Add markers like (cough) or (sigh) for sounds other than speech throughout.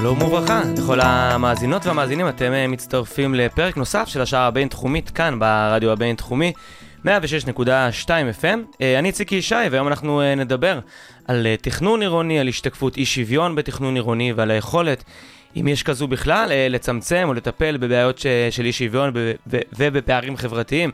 שלום וברכה לכל המאזינות והמאזינים, אתם אה, מצטרפים לפרק נוסף של השעה הבינתחומית כאן ברדיו הבינתחומי 106.2 FM. אה, אני ציקי ישי והיום אנחנו אה, נדבר על תכנון עירוני, על השתקפות אי שוויון בתכנון עירוני ועל היכולת, אם יש כזו בכלל, לצמצם או לטפל בבעיות של אי שוויון ובפערים חברתיים.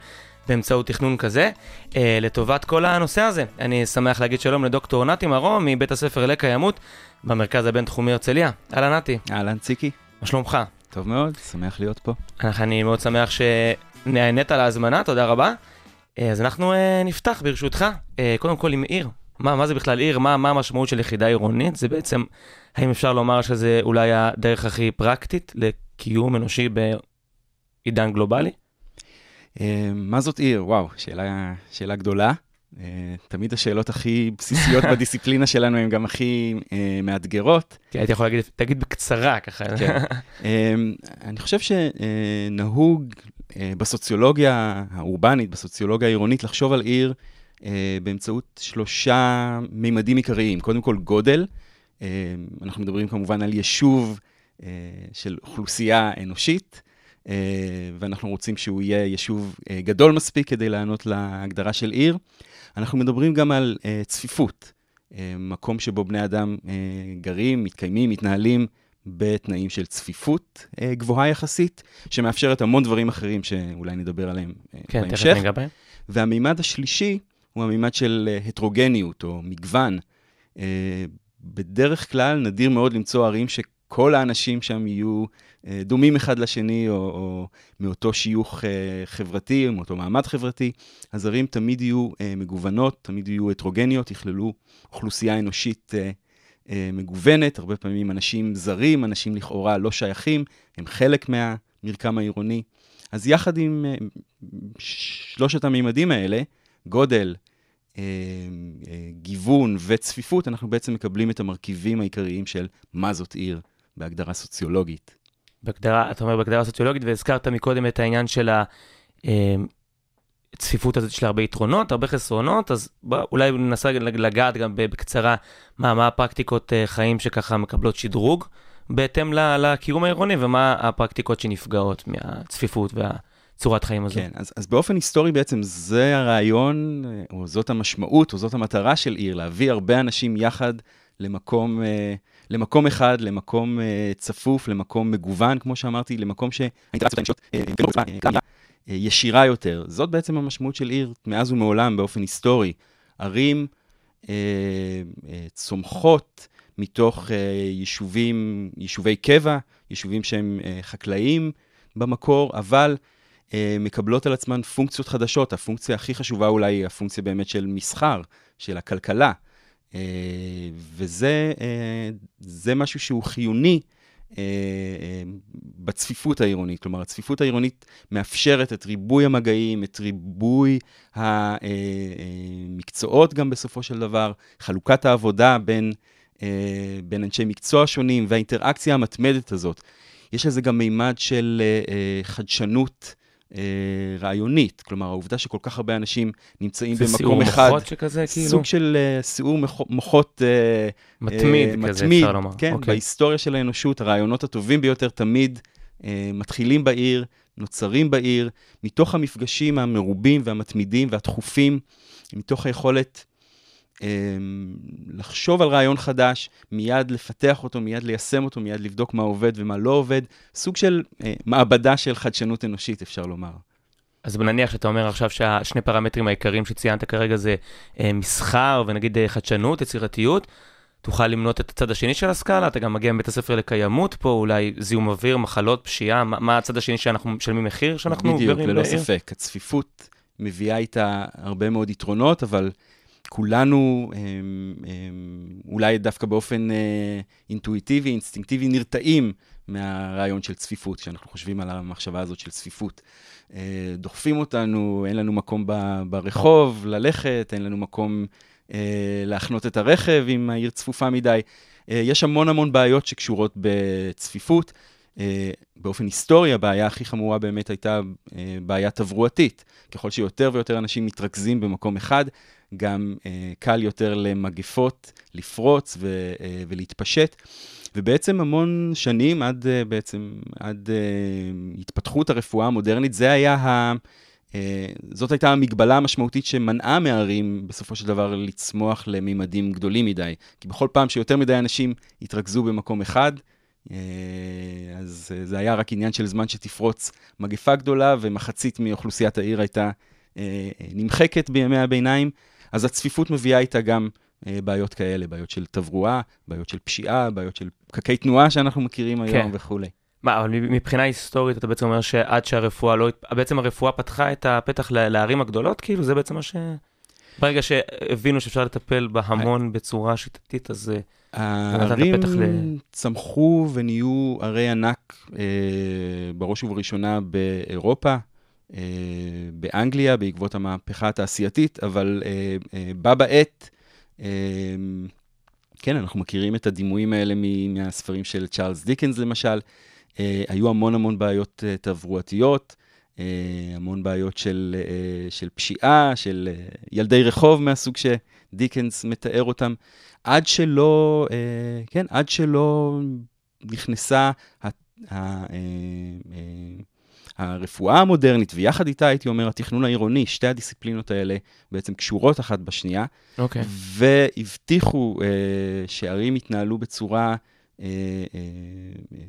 באמצעות תכנון כזה, לטובת כל הנושא הזה. אני שמח להגיד שלום לדוקטור נתי מרום מבית הספר לקיימות במרכז הבינתחומי הרצליה. אהלן נתי, אהלן ציקי, מה שלומך? טוב מאוד, שמח להיות פה. אני מאוד שמח שנענית להזמנה, תודה רבה. אה, אז אנחנו אה, נפתח ברשותך, אה, קודם כל עם עיר. מה, מה זה בכלל עיר? מה, מה המשמעות של יחידה עירונית? זה בעצם, האם אפשר לומר שזה אולי הדרך הכי פרקטית לקיום אנושי בעידן גלובלי? מה זאת עיר? וואו, שאלה, שאלה גדולה. אה, תמיד השאלות הכי בסיסיות (laughs) בדיסציפלינה שלנו הן גם הכי אה, מאתגרות. כי הייתי יכול להגיד, תגיד בקצרה ככה. כן. (laughs) אה, אני חושב שנהוג בסוציולוגיה האורבנית, בסוציולוגיה העירונית, לחשוב על עיר באמצעות שלושה מימדים עיקריים. קודם כל, גודל. אנחנו מדברים כמובן על יישוב של אוכלוסייה אנושית, אה, ואנחנו רוצים שהוא יהיה יישוב אה, גדול מספיק כדי לענות להגדרה של עיר. אנחנו מדברים גם על אה, צפיפות, אה, מקום שבו בני אדם אה, גרים, מתקיימים, מתנהלים בתנאים של צפיפות אה, גבוהה יחסית, שמאפשרת המון דברים אחרים שאולי נדבר עליהם אה, כן, תכף בהמשך. ניגע בהם. והמימד השלישי הוא המימד של אה, הטרוגניות או מגוון. אה, בדרך כלל נדיר מאוד למצוא ערים שכל האנשים שם יהיו אה, דומים אחד לשני, או, או מאותו שיוך אה, חברתי, או מאותו מעמד חברתי. אז ערים תמיד יהיו אה, מגוונות, תמיד יהיו הטרוגניות, יכללו אוכלוסייה אנושית מגוונת, הרבה פעמים אנשים זרים, אנשים לכאורה לא שייכים, הם חלק מהמרקם העירוני. אז יחד עם שלושת המימדים האלה, גודל, גיוון וצפיפות, אנחנו בעצם מקבלים את המרכיבים העיקריים של מה זאת עיר בהגדרה סוציולוגית. בהגדרה, אתה אומר בהגדרה סוציולוגית, והזכרת מקודם את העניין של הצפיפות הזאת של הרבה יתרונות, הרבה חסרונות, אז בוא, אולי ננסה לגעת גם בקצרה מה, מה הפרקטיקות אה, חיים שככה מקבלות שדרוג בהתאם לקיום העירוני, ומה הפרקטיקות שנפגעות מהצפיפות והצורת חיים הזו. כן, אז, אז באופן היסטורי בעצם זה הרעיון, אה, או זאת המשמעות, או זאת המטרה של עיר, להביא הרבה אנשים יחד למקום, אה, למקום אחד, למקום אה, צפוף, למקום מגוון, כמו שאמרתי, למקום שהאינטראקציות האנושיות אה, אה, ישירה יותר. זאת בעצם המשמעות של עיר מאז ומעולם באופן היסטורי. ערים צומחות מתוך יישובים, יישובי קבע, יישובים שהם חקלאיים במקור, אבל מקבלות על עצמן פונקציות חדשות. הפונקציה הכי חשובה אולי היא הפונקציה באמת של מסחר, של הכלכלה. אה, וזה אה, זה משהו שהוא חיוני אה, בצפיפות העירונית. כלומר, הצפיפות העירונית מאפשרת את ריבוי המגעים, את ריבוי המקצועות גם בסופו של דבר, חלוקת העבודה בין, בין אנשי מקצוע שונים והאינטראקציה המתמדת הזאת. יש לזה גם מימד של חדשנות. אה, רעיונית, כלומר, העובדה שכל כך הרבה אנשים נמצאים זה במקום סיעור אחד, מוחות שכזה, כאילו? סוג של אה, סיעור מח- מוחות אה, מתמיד אה, כזה, מתמיד, אפשר לומר. כן, אוקיי. בהיסטוריה של האנושות, הרעיונות הטובים ביותר תמיד אה, מתחילים בעיר, נוצרים בעיר, מתוך המפגשים המרובים והמתמידים והתכופים, מתוך היכולת לחשוב על רעיון חדש, מיד לפתח אותו, מיד ליישם אותו, מיד לבדוק מה עובד ומה לא עובד, סוג של אה, מעבדה של חדשנות אנושית, אפשר לומר. אז נניח שאתה אומר עכשיו שהשני פרמטרים העיקריים שציינת כרגע זה אה, מסחר ונגיד אה, חדשנות, יצירתיות. תוכל למנות את הצד השני של הסקאלה, אתה גם מגיע מבית הספר לקיימות פה, אולי זיהום אוויר, מחלות, פשיעה, מה, מה הצד השני שאנחנו משלמים מחיר שאנחנו בדיוק, ללא בעיר? ספק. הצפיפות מביאה איתה הרבה מאוד יתרונות, אבל כולנו, אולי דווקא באופן אה, אינטואיטיבי, אינסטינקטיבי, נרתעים מהרעיון של צפיפות, כשאנחנו חושבים על המחשבה הזאת של צפיפות. אה, דוחפים אותנו, אין לנו מקום ברחוב ללכת, אין לנו מקום אה, להחנות את הרכב אם העיר צפופה מדי. יש המון המון בעיות שקשורות בצפיפות. באופן היסטורי, הבעיה הכי חמורה באמת הייתה בעיה תברואתית. ככל שיותר ויותר אנשים מתרכזים במקום אחד, גם אה, קל יותר למגפות לפרוץ ו, אה, ולהתפשט. ובעצם המון שנים, עד אה, בעצם, עד אה, התפתחות הרפואה המודרנית, זה היה ה... אה, זאת הייתה המגבלה המשמעותית שמנעה מערים בסופו של דבר לצמוח לממדים גדולים מדי. כי בכל פעם שיותר מדי אנשים התרכזו במקום אחד, אה, אז אה, זה היה רק עניין של זמן שתפרוץ מגפה גדולה, ומחצית מאוכלוסיית העיר הייתה אה, נמחקת בימי הביניים. אז הצפיפות מביאה איתה גם אה, בעיות כאלה, בעיות של תברואה, בעיות של פשיעה, בעיות של פקקי תנועה שאנחנו מכירים היום כן. וכולי. מה, אבל מבחינה היסטורית אתה בעצם אומר שעד שהרפואה לא... בעצם הרפואה פתחה את הפתח לערים הגדולות? כאילו, זה בעצם מה ש... ברגע שהבינו שאפשר לטפל בהמון בצורה שיטתית, אז... אה, הערים ל- צמחו ונהיו ערי ענק, אה, בראש ובראשונה באירופה, באנגליה, בעקבות המהפכה התעשייתית, אבל אה, אה, בה בעת, אה, כן, אנחנו מכירים את הדימויים האלה מהספרים של צ'ארלס דיקנס למשל. אה, היו המון המון בעיות אה, תברואתיות, אה, המון בעיות של, אה, של פשיעה, של אה, ילדי רחוב מהסוג שדיקנס מתאר אותם, עד שלא, אה, כן, עד שלא נכנסה אה, אה, הרפואה המודרנית, ויחד איתה, הייתי אומר, התכנון העירוני, שתי הדיסציפלינות האלה בעצם קשורות אחת בשנייה. אוקיי. והבטיחו אה, שערים יתנהלו בצורה אה, אה,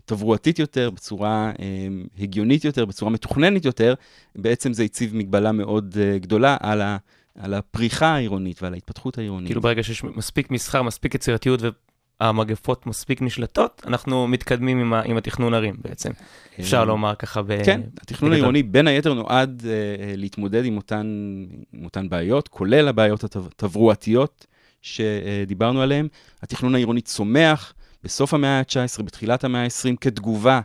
תברואתית יותר, בצורה אה, הגיונית יותר, בצורה מתוכננת יותר, בעצם זה הציב מגבלה מאוד אה, גדולה על, ה, על הפריחה העירונית ועל ההתפתחות העירונית. כאילו ברגע שיש מספיק מסחר, מספיק יצירתיות והמגפות מספיק נשלטות, אנחנו מתקדמים עם, ה, עם התכנון ערים בעצם. אפשר אה, לומר ככה ב... כן, התכנון. העירוני בין היתר נועד אה, להתמודד עם אותן, עם אותן בעיות, כולל הבעיות התברואתיות שדיברנו עליהן. התכנון העירוני צומח בסוף המאה ה-19, בתחילת המאה ה-20, כתגובה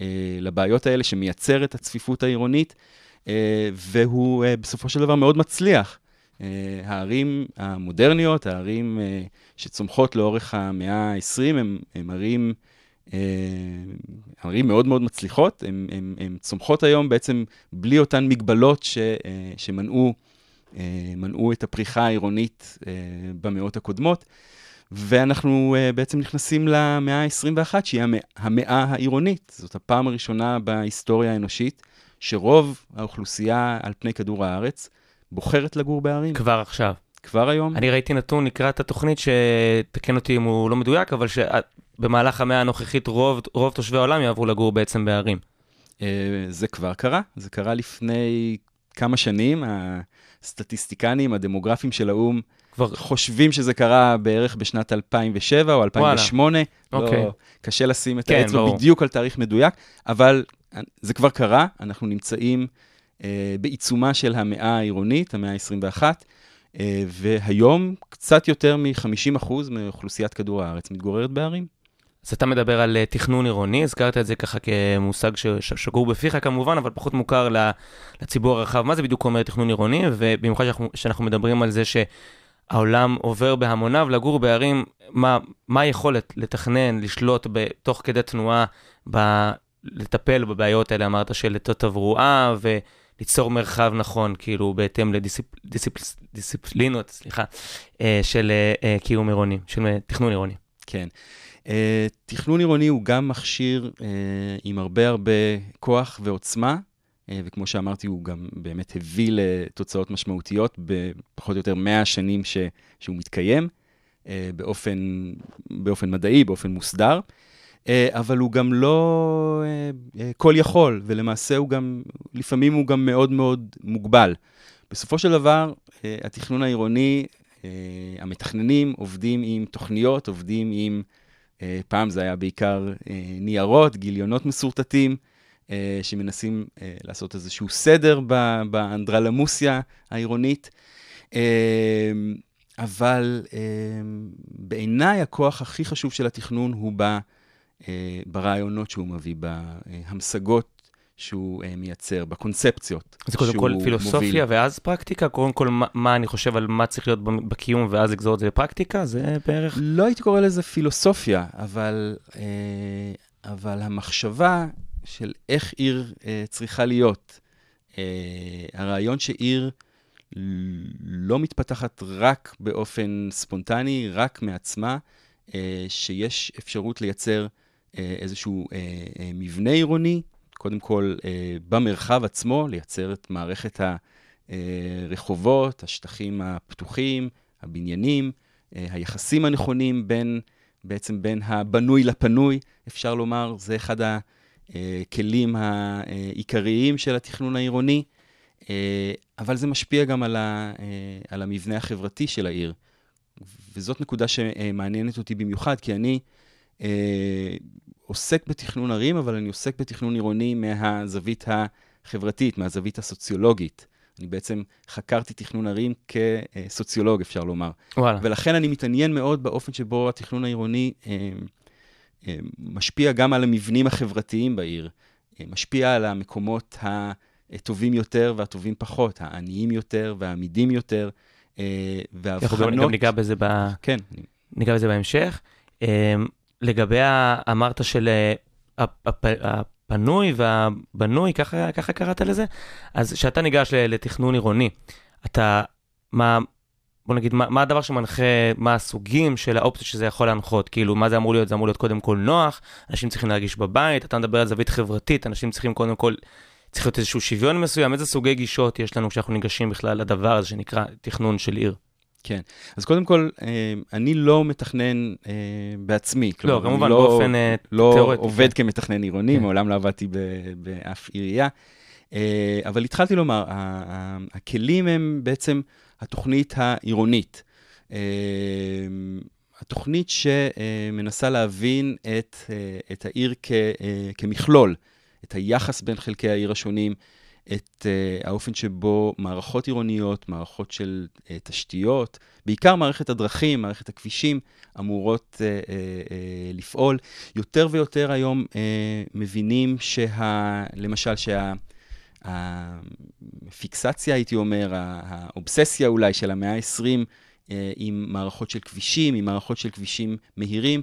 אה, לבעיות האלה שמייצר את הצפיפות העירונית, אה, והוא אה, בסופו של דבר מאוד מצליח. אה, הערים המודרניות, הערים אה, שצומחות לאורך המאה ה-20, הם, הם ערים... אה, ערים מאוד מאוד מצליחות, הן צומחות היום בעצם בלי אותן מגבלות ש, שמנעו מנעו את הפריחה העירונית במאות הקודמות. ואנחנו בעצם נכנסים למאה ה-21, שהיא המאה העירונית. זאת הפעם הראשונה בהיסטוריה האנושית שרוב האוכלוסייה על פני כדור הארץ בוחרת לגור בערים. כבר עכשיו. כבר היום. אני ראיתי נתון לקראת התוכנית, שתקן אותי אם הוא לא מדויק, אבל שבמהלך המאה הנוכחית רוב, רוב תושבי העולם יעברו לגור בעצם בערים. אה, זה כבר קרה, זה קרה לפני כמה שנים. הסטטיסטיקנים, הדמוגרפים של האו"ם, כבר, חושבים שזה קרה בערך בשנת 2007 או 2008. אוקיי. לא, קשה לשים את כן, האצבע ברור. בדיוק על תאריך מדויק, אבל זה כבר קרה, אנחנו נמצאים בעיצומה של המאה העירונית, המאה ה-21, אה, והיום קצת יותר מ-50% מאוכלוסיית כדור הארץ מתגוררת בערים. אז אתה מדבר על אה, תכנון עירוני, הזכרת את זה ככה כמושג ששגור בפיך כמובן, אבל פחות מוכר לציבור הרחב. מה זה בדיוק אומר תכנון עירוני? ובמיוחד שאנחנו, מדברים על זה שהעולם עובר בהמוניו לגור בערים, מה, מה היכולת לתכנן, לשלוט תוך כדי תנועה, ב- לטפל בבעיות האלה, אמרת, של תברואה וליצור מרחב נכון, כאילו, בהתאם לדיסציפלינות, סליחה, אה, של אה, קיום עירוני, של אה, תכנון עירוני. כן. תכנון עירוני הוא גם מכשיר עם הרבה הרבה כוח ועוצמה, וכמו שאמרתי, הוא גם באמת הביא לתוצאות משמעותיות בפחות או יותר 100 שנים ש, שהוא מתקיים, באופן, באופן מדעי, באופן מוסדר, אבל הוא גם לא uh, uh, כל יכול, ולמעשה הוא גם, לפעמים הוא גם מאוד מאוד מוגבל. בסופו של דבר, התכנון העירוני, המתכננים עובדים עם תוכניות, עובדים עם... פעם זה היה בעיקר ניירות, גיליונות מסורטטים, שמנסים לעשות איזשהו סדר באנדרלמוסיה העירונית. אבל אה, בעיניי הכוח הכי חשוב של התכנון הוא ב, אה, ברעיונות שהוא מביא, בהמשגות שהוא אה, מייצר, בקונספציות זה קודם שהוא כל פילוסופיה מוביל. ואז פרקטיקה? קודם כל, מה, מה אני חושב על מה צריך להיות בקיום ואז לגזור את זה לפרקטיקה? זה בערך... לא הייתי קורא לזה פילוסופיה, אבל, אה, אבל המחשבה של איך עיר אה, צריכה להיות, אה, הרעיון שעיר לא מתפתחת רק באופן ספונטני, רק מעצמה, אה, שיש אפשרות לייצר אה, איזשהו אה, אה, מבנה עירוני, קודם כל אה, במרחב עצמו, לייצר את מערכת הרחובות, השטחים הפתוחים, הבניינים, אה, היחסים הנכונים בין, בעצם בין הבנוי לפנוי, אפשר לומר, זה אחד הכלים העיקריים של התכנון העירוני, אה, אבל זה משפיע גם על, ה, אה, על המבנה החברתי של העיר. וזאת נקודה שמעניינת אותי במיוחד, כי אני אה, עוסק בתכנון ערים, אבל אני עוסק בתכנון עירוני מהזווית החברתית, מהזווית הסוציולוגית. אני בעצם חקרתי תכנון ערים כסוציולוג, אפשר לומר. וואלה. ולכן אני מתעניין מאוד באופן שבו התכנון העירוני אה, אה, משפיע גם על המבנים החברתיים בעיר, אה, משפיע על המקומות הטובים יותר והטובים פחות, העניים יותר והעמידים יותר, אה, אנחנו גם, וההבחנות... ניגע בזה, ב... כן, ניגע בזה בהמשך. לגבי. אמרת של אה, הפ- הפ- הפנוי והבנוי, ככה, ככה קראת לזה? אז כשאתה ניגש לתכנון עירוני, אתה, מה, בוא נגיד, מה, מה הדבר שמנחה, מה הסוגים של האופציות שזה יכול להנחות? כאילו, מה זה אמור להיות? זה אמור להיות קודם כל נוח, אנשים צריכים להרגיש בבית, אתה מדבר על זווית חברתית, אנשים צריכים קודם כל, צריך להיות איזשהו שוויון מסוים, איזה סוגי גישות יש לנו כשאנחנו ניגשים בכלל לדבר הזה שנקרא תכנון של עיר? כן. אז קודם כל, אה, אני לא מתכנן אה, בעצמי. כלומר, לא, כמובן, לא, באופן אה, לא תיאורטי. עובד כמתכנן עירוני, כן. מעולם לא עבדתי באף עירייה. אבל התחלתי לומר, הכלים הם בעצם התוכנית העירונית. התוכנית שמנסה להבין את, את העיר כ, כמכלול, את היחס בין חלקי העיר השונים, את uh, האופן שבו מערכות עירוניות, מערכות של uh, תשתיות, בעיקר מערכת הדרכים, מערכת הכבישים, אמורות uh, לפעול. יותר ויותר היום מבינים שה... למשל, שהפיקסציה, הייתי אומר, האובססיה אולי של המאה ה-20 uh, עם מערכות של כבישים, עם מערכות של כבישים מהירים,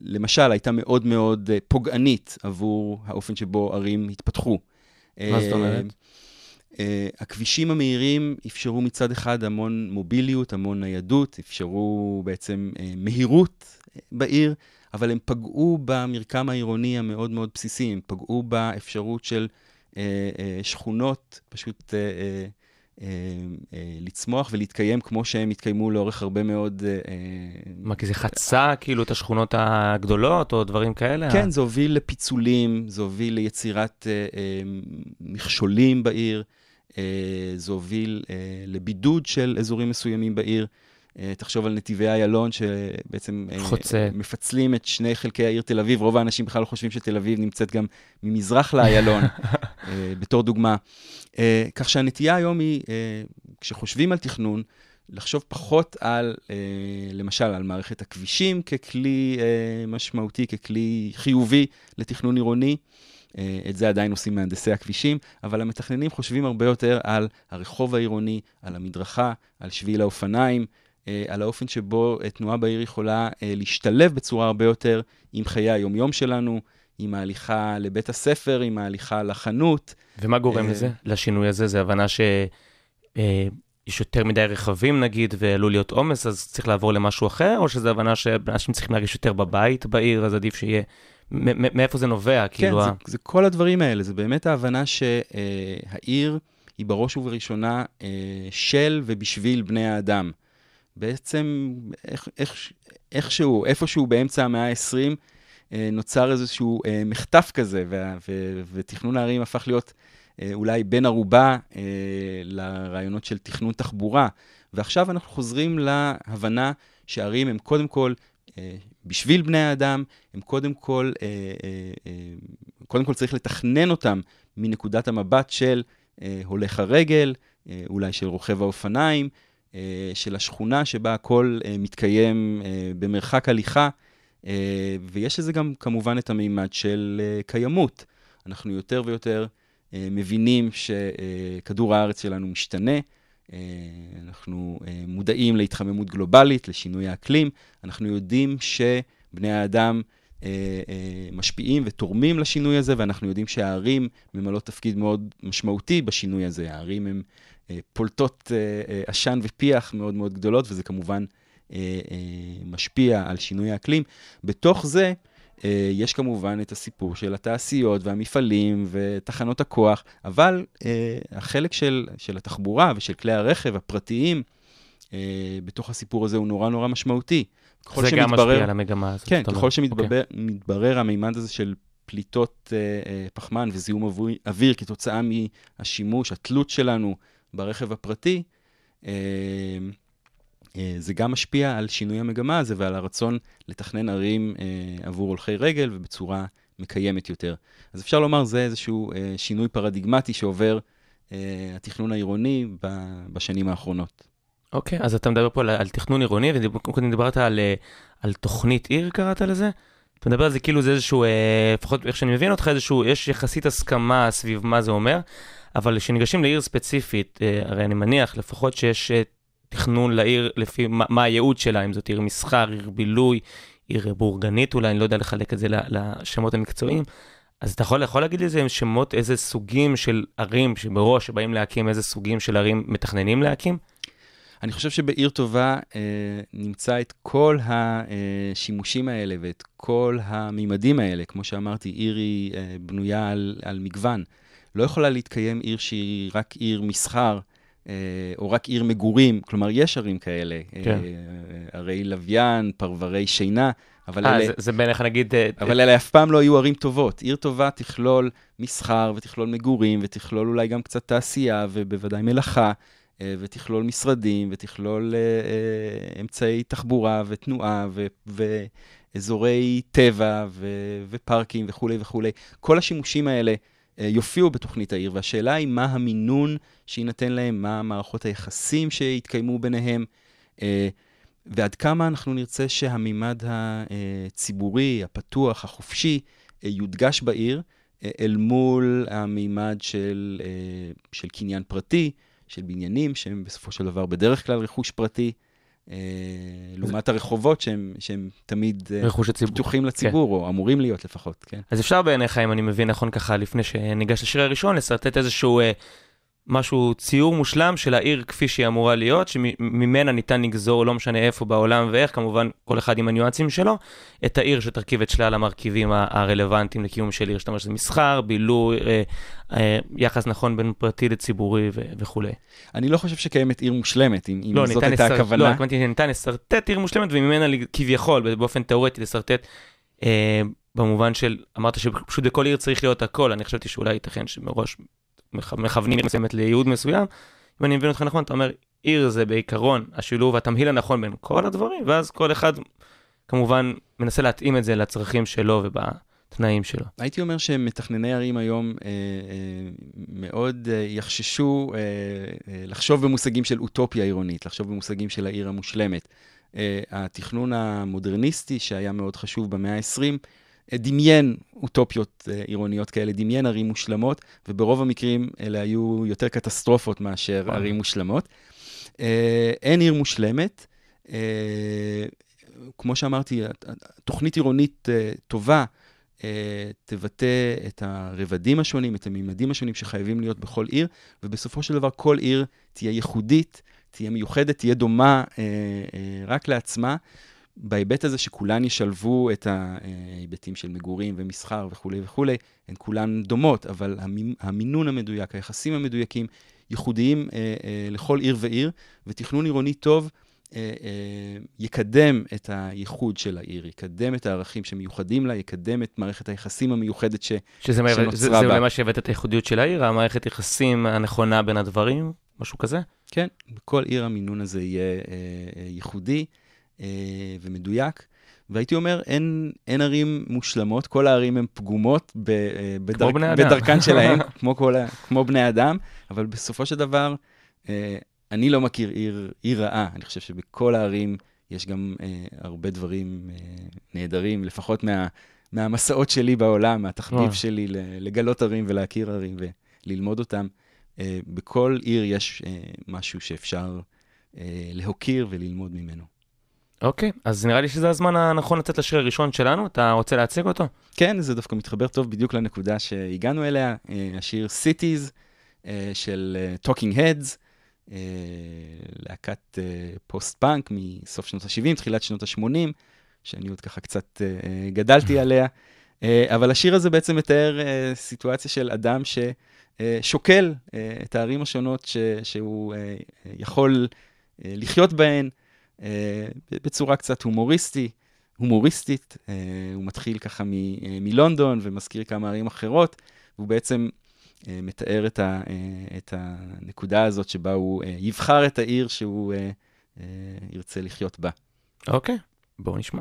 למשל, הייתה מאוד מאוד פוגענית עבור האופן שבו ערים התפתחו. מה זאת אה, אומרת? Uh, הכבישים המהירים אפשרו מצד אחד המון מוביליות, המון ניידות, אפשרו בעצם uh, מהירות אה, בעיר, אבל הם פגעו במרקם העירוני המאוד מאוד בסיסי, הם פגעו באפשרות של שכונות פשוט לצמוח ולהתקיים כמו שהם התקיימו לאורך הרבה מאוד... Uh, מה, כי זה חצה כאילו את השכונות הגדולות או דברים כאלה? כן, זה הוביל לפיצולים, זה הוביל ליצירת אה, אה, מכשולים בעיר, אה, זה הוביל אה, לבידוד של אזורים מסוימים בעיר. אה, תחשוב על נתיבי איילון, שבעצם אה, חוצה. מפצלים את שני חלקי העיר תל אביב. רוב האנשים בכלל לא חושבים שתל אביב נמצאת גם ממזרח לאיילון, (laughs) אה, בתור דוגמה. כך שהנטייה היום היא, כשחושבים על תכנון, לחשוב פחות על, למשל, על מערכת הכבישים ככלי משמעותי, ככלי חיובי לתכנון עירוני. את זה עדיין עושים מהנדסי הכבישים, אבל המתכננים חושבים הרבה יותר על הרחוב העירוני, על המדרכה, על שביל האופניים, על האופן שבו אה, תנועה בעיר יכולה אה, להשתלב בצורה הרבה יותר עם חיי היומיום שלנו, עם ההליכה לבית הספר, עם ההליכה לחנות. ומה גורם אה, לזה, לשינוי הזה? זה הבנה שיש יותר מדי רכבים נגיד, ועלול להיות עומס, אז צריך לעבור למשהו אחר, או שזה הבנה שאנשים צריכים להרגיש יותר בבית בעיר, אז עדיף שיהיה... מאיפה זה נובע? כן, כאילו, זה, ה- זה כל הדברים האלה, זה באמת ההבנה שהעיר היא בראש ובראשונה אה, של ובשביל בני האדם. בעצם איך, איך, איכשהו, איפשהו באמצע המאה ה-20, אה, נוצר איזשהו אה, מחטף כזה, וה, ו, ותכנון הערים הפך להיות אה, אולי בן ערובה לרעיונות של תכנון תחבורה. ועכשיו אנחנו חוזרים להבנה שערים הם קודם כל בשביל בני האדם, הם קודם כל, קודם כל צריך לתכנן אותם מנקודת המבט של הולך הרגל, אולי של רוכב האופניים, של השכונה שבה הכל אה, מתקיים אה, במרחק הליכה, אה, ויש לזה גם כמובן את המימד של אה, קיימות. אנחנו יותר ויותר אה, מבינים שכדור הארץ שלנו משתנה, אה, אנחנו אה, מודעים להתחממות גלובלית, לשינוי האקלים, אנחנו יודעים שבני האדם אה, אה, משפיעים ותורמים לשינוי הזה, ואנחנו יודעים שהערים ממלאות תפקיד מאוד משמעותי בשינוי הזה. הערים הן אה, פולטות אה, אה, עשן ופיח מאוד מאוד גדולות, וזה כמובן אה, אה, משפיע על שינוי האקלים. בתוך זה, אה, יש כמובן את הסיפור של התעשיות והמפעלים ותחנות הכוח, אבל אה, החלק של, של התחבורה ושל כלי הרכב הפרטיים אה, בתוך הסיפור הזה הוא נורא נורא משמעותי. זה גם שמתברר- משפיע על המגמה הזאת. כן. ככל אוקיי. שמתברר המימד הזה של פליטות אה, אה, פחמן וזיהום אוויר כתוצאה מהשימוש, התלות שלנו ברכב הפרטי, אה, אה, זה גם משפיע על שינוי המגמה הזה ועל הרצון לתכנן ערים אה, עבור הולכי רגל ובצורה מקיימת יותר. אז אפשר לומר, זה איזשהו אה, שינוי פרדיגמטי שעובר אה, התכנון העירוני ב- בשנים האחרונות. אוקיי, אז אתה מדבר פה על, על תכנון עירוני, וקודם דיברת על, אה, על תוכנית עיר, קראת לזה? אתה מדבר על זה כאילו זה איזשהו, אה, לפחות איך שאני מבין אותך, איזשהו, יש יחסית הסכמה סביב מה זה אומר, אבל כשניגשים לעיר ספציפית, אה, הרי אני מניח לפחות שיש אה, תכנון לעיר לפי מה, מה הייעוד שלה, אם זאת עיר מסחר, עיר בילוי, עיר בורגנית אולי, אני לא יודע לחלק את זה לשמות המקצועיים. אז אתה יכול, יכול להגיד לי איזה שמות, איזה סוגים של ערים שבראש שבאים להקים, איזה סוגים של ערים מתכננים להקים? אני חושב שבעיר טובה אה, נמצא את כל השימושים האלה ואת כל המימדים האלה. כמו שאמרתי, עיר היא אה, בנויה על, על מגוון. לא יכולה להתקיים עיר שהיא רק עיר מסחר, אה, או רק עיר מגורים. כלומר, יש ערים כאלה. כן. אה, ערי לוויין, פרברי שינה, אבל אה, אלה... זה, זה בעיניך נגיד... אבל אלה אף פעם לא יהיו ערים טובות. עיר טובה תכלול מסחר ותכלול מגורים ותכלול אולי גם קצת תעשייה ובוודאי מלאכה, ותכלול משרדים ותכלול אמצעי תחבורה ותנועה ואזורי טבע ו- ופארקים וכולי וכולי. כל השימושים האלה יופיעו בתוכנית העיר, והשאלה היא מה המינון שיינתן להם, מה מערכות היחסים שיתקיימו ביניהם. אה, ועד כמה אנחנו נרצה שהמימד הציבורי, הפתוח, החופשי, אה, יודגש בעיר אה, אל מול המימד של, אה, של קניין פרטי, של בניינים, שהם בסופו של דבר בדרך כלל רכוש פרטי, אה, לעומת הרחובות שהם, שהם תמיד אה. פתוחים לציבור, או אמורים להיות לפחות, כן. אז אפשר בעיניך, אם אני מבין נכון ככה, לפני שניגש לשיר הראשון, לשרטט איזשהו אה, משהו, ציור מושלם של העיר כפי שהיא אמורה להיות, שממנה ניתן לגזור, לא משנה איפה בעולם ואיך, כמובן, כל אחד עם הניואנסים שלו, את העיר שתרכיב את שלל המרכיבים הרלוונטיים לקיום של עיר, זאת אומרת שזה מסחר, בילוי, אה, אה, יחס נכון בין פרטי לציבורי ו- וכולי. אני לא חושב שקיימת עיר מושלמת, אם, אם לא, זאת ניתן הייתה לשרטט, הכוונה. לא, התכוונתי, ניתן לשרטט עיר מושלמת וממנה כביכול, באופן תיאורטי, לשרטט אה, במובן של, אמרת שפשוט בכל עיר צריך להיות הכל, אני חשבתי שאולי ייתכן שמראש מכוונים מסוימת לייעוד מסוים. אם אני מבין אותך נכון, אתה אומר, עיר זה בעיקרון השילוב, התמהיל הנכון בין כל הדברים, ואז כל אחד כמובן מנסה להתאים את זה לצרכים שלו ובתנאים שלו. הייתי אומר שמתכנני ערים היום אה, אה, מאוד אה, יחששו אה, אה, לחשוב במושגים של אוטופיה עירונית, לחשוב במושגים של העיר המושלמת. אה, התכנון המודרניסטי, שהיה מאוד חשוב במאה ה-20, אה, דמיין אוטופיות אה, עירוניות כאלה, דמיין ערים מושלמות, וברוב המקרים אלה היו יותר קטסטרופות מאשר וואו. ערים מושלמות. אה, אין עיר מושלמת. אה, כמו שאמרתי, תוכנית עירונית טובה תבטא את הרבדים השונים, את הממדים השונים שחייבים להיות בכל עיר, ובסופו של דבר כל עיר תהיה ייחודית, תהיה מיוחדת, תהיה דומה רק לעצמה, בהיבט הזה שכולן ישלבו את ההיבטים של מגורים ומסחר וכולי וכולי, הן כולן דומות, אבל המינון המדויק, היחסים המדויקים, ייחודיים אה, אה, לכל עיר ועיר, ותכנון עירוני טוב אה, אה, יקדם את הייחוד של העיר, יקדם את הערכים שמיוחדים לה, יקדם את מערכת היחסים המיוחדת ש... שזה שנוצרה זה, זה בה. אולי מה שהבאת את הייחודיות של העיר, המערכת יחסים הנכונה בין הדברים, משהו כזה? כן, בכל עיר המינון הזה יהיה אה, אה, ייחודי ומדויק. והייתי אומר, אין, אין ערים מושלמות, כל הערים הן פגומות ב, אה, אדם. בדרכן שלהן, (laughs) כמו, כל, כמו בני אדם, אבל בסופו של דבר, אה, אני לא מכיר עיר, עיר רעה, אני חושב שבכל הערים יש גם אה, הרבה דברים אה, נהדרים, לפחות מה, מהמסעות שלי בעולם, מהתחביב וואו. שלי לגלות ערים ולהכיר ערים וללמוד אותם. אה, בכל עיר יש אה, משהו שאפשר אה, להוקיר וללמוד ממנו. אוקיי, אז נראה לי שזה הזמן הנכון לצאת לשיר הראשון שלנו, אתה רוצה להציג אותו? כן, זה דווקא מתחבר טוב בדיוק לנקודה שהגענו אליה, אה, השיר Cities אה, של אה, Talking Heads, להקת פוסט-פאנק מסוף שנות ה-70, תחילת שנות ה-80, שאני עוד ככה קצת גדלתי (laughs) עליה, אבל השיר הזה בעצם מתאר סיטואציה של אדם ששוקל את הערים השונות ש, שהוא יכול לחיות בהן בצורה קצת הומוריסטי. הומוריסטית, אה, הוא מתחיל ככה מ, אה, מלונדון ומזכיר כמה ערים אחרות, והוא בעצם אה, מתאר את, ה, אה, את הנקודה הזאת שבה הוא אה, יבחר את העיר שהוא אה, אה, ירצה לחיות בה. אוקיי, בואו נשמע.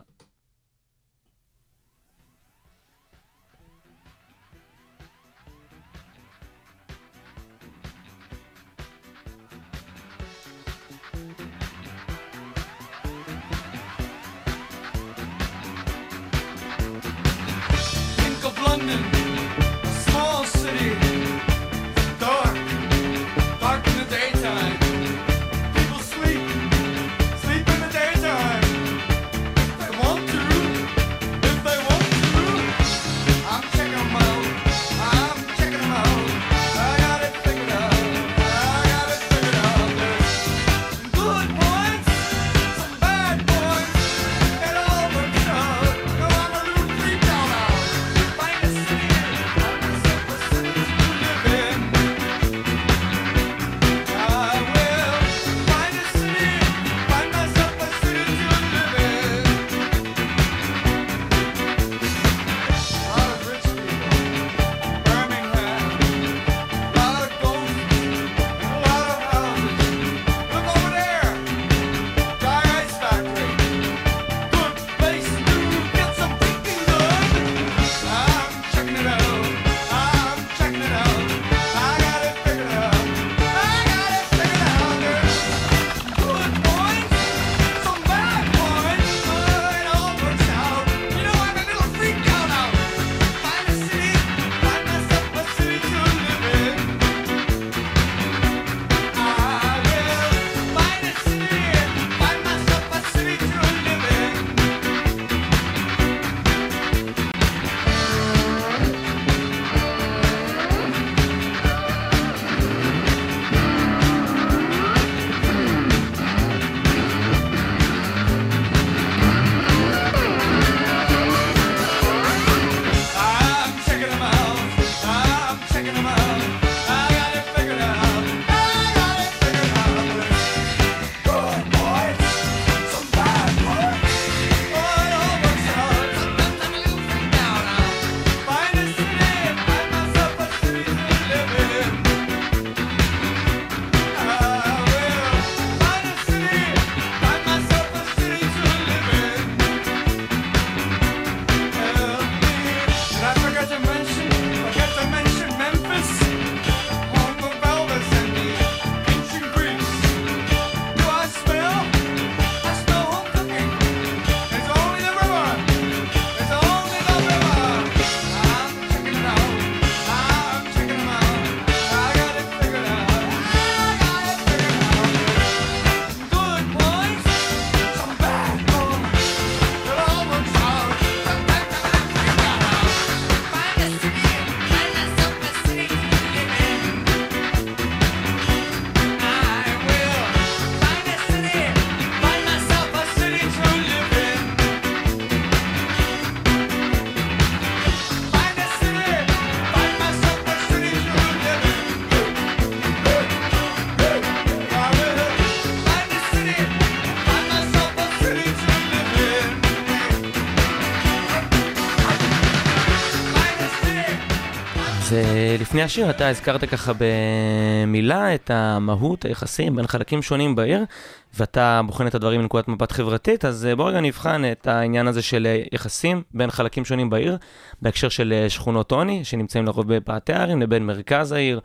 לפני השיר אתה הזכרת ככה במילה את המהות, היחסים בין חלקים שונים בעיר, ואתה בוחן את הדברים מנקודת מבט חברתית, אז אה, בוא רגע נבחן את העניין הזה של אה, יחסים בין חלקים שונים בעיר, בהקשר של אה, שכונות עוני, שנמצאים לרוב בפאתי הערים, לבין מרכז העיר,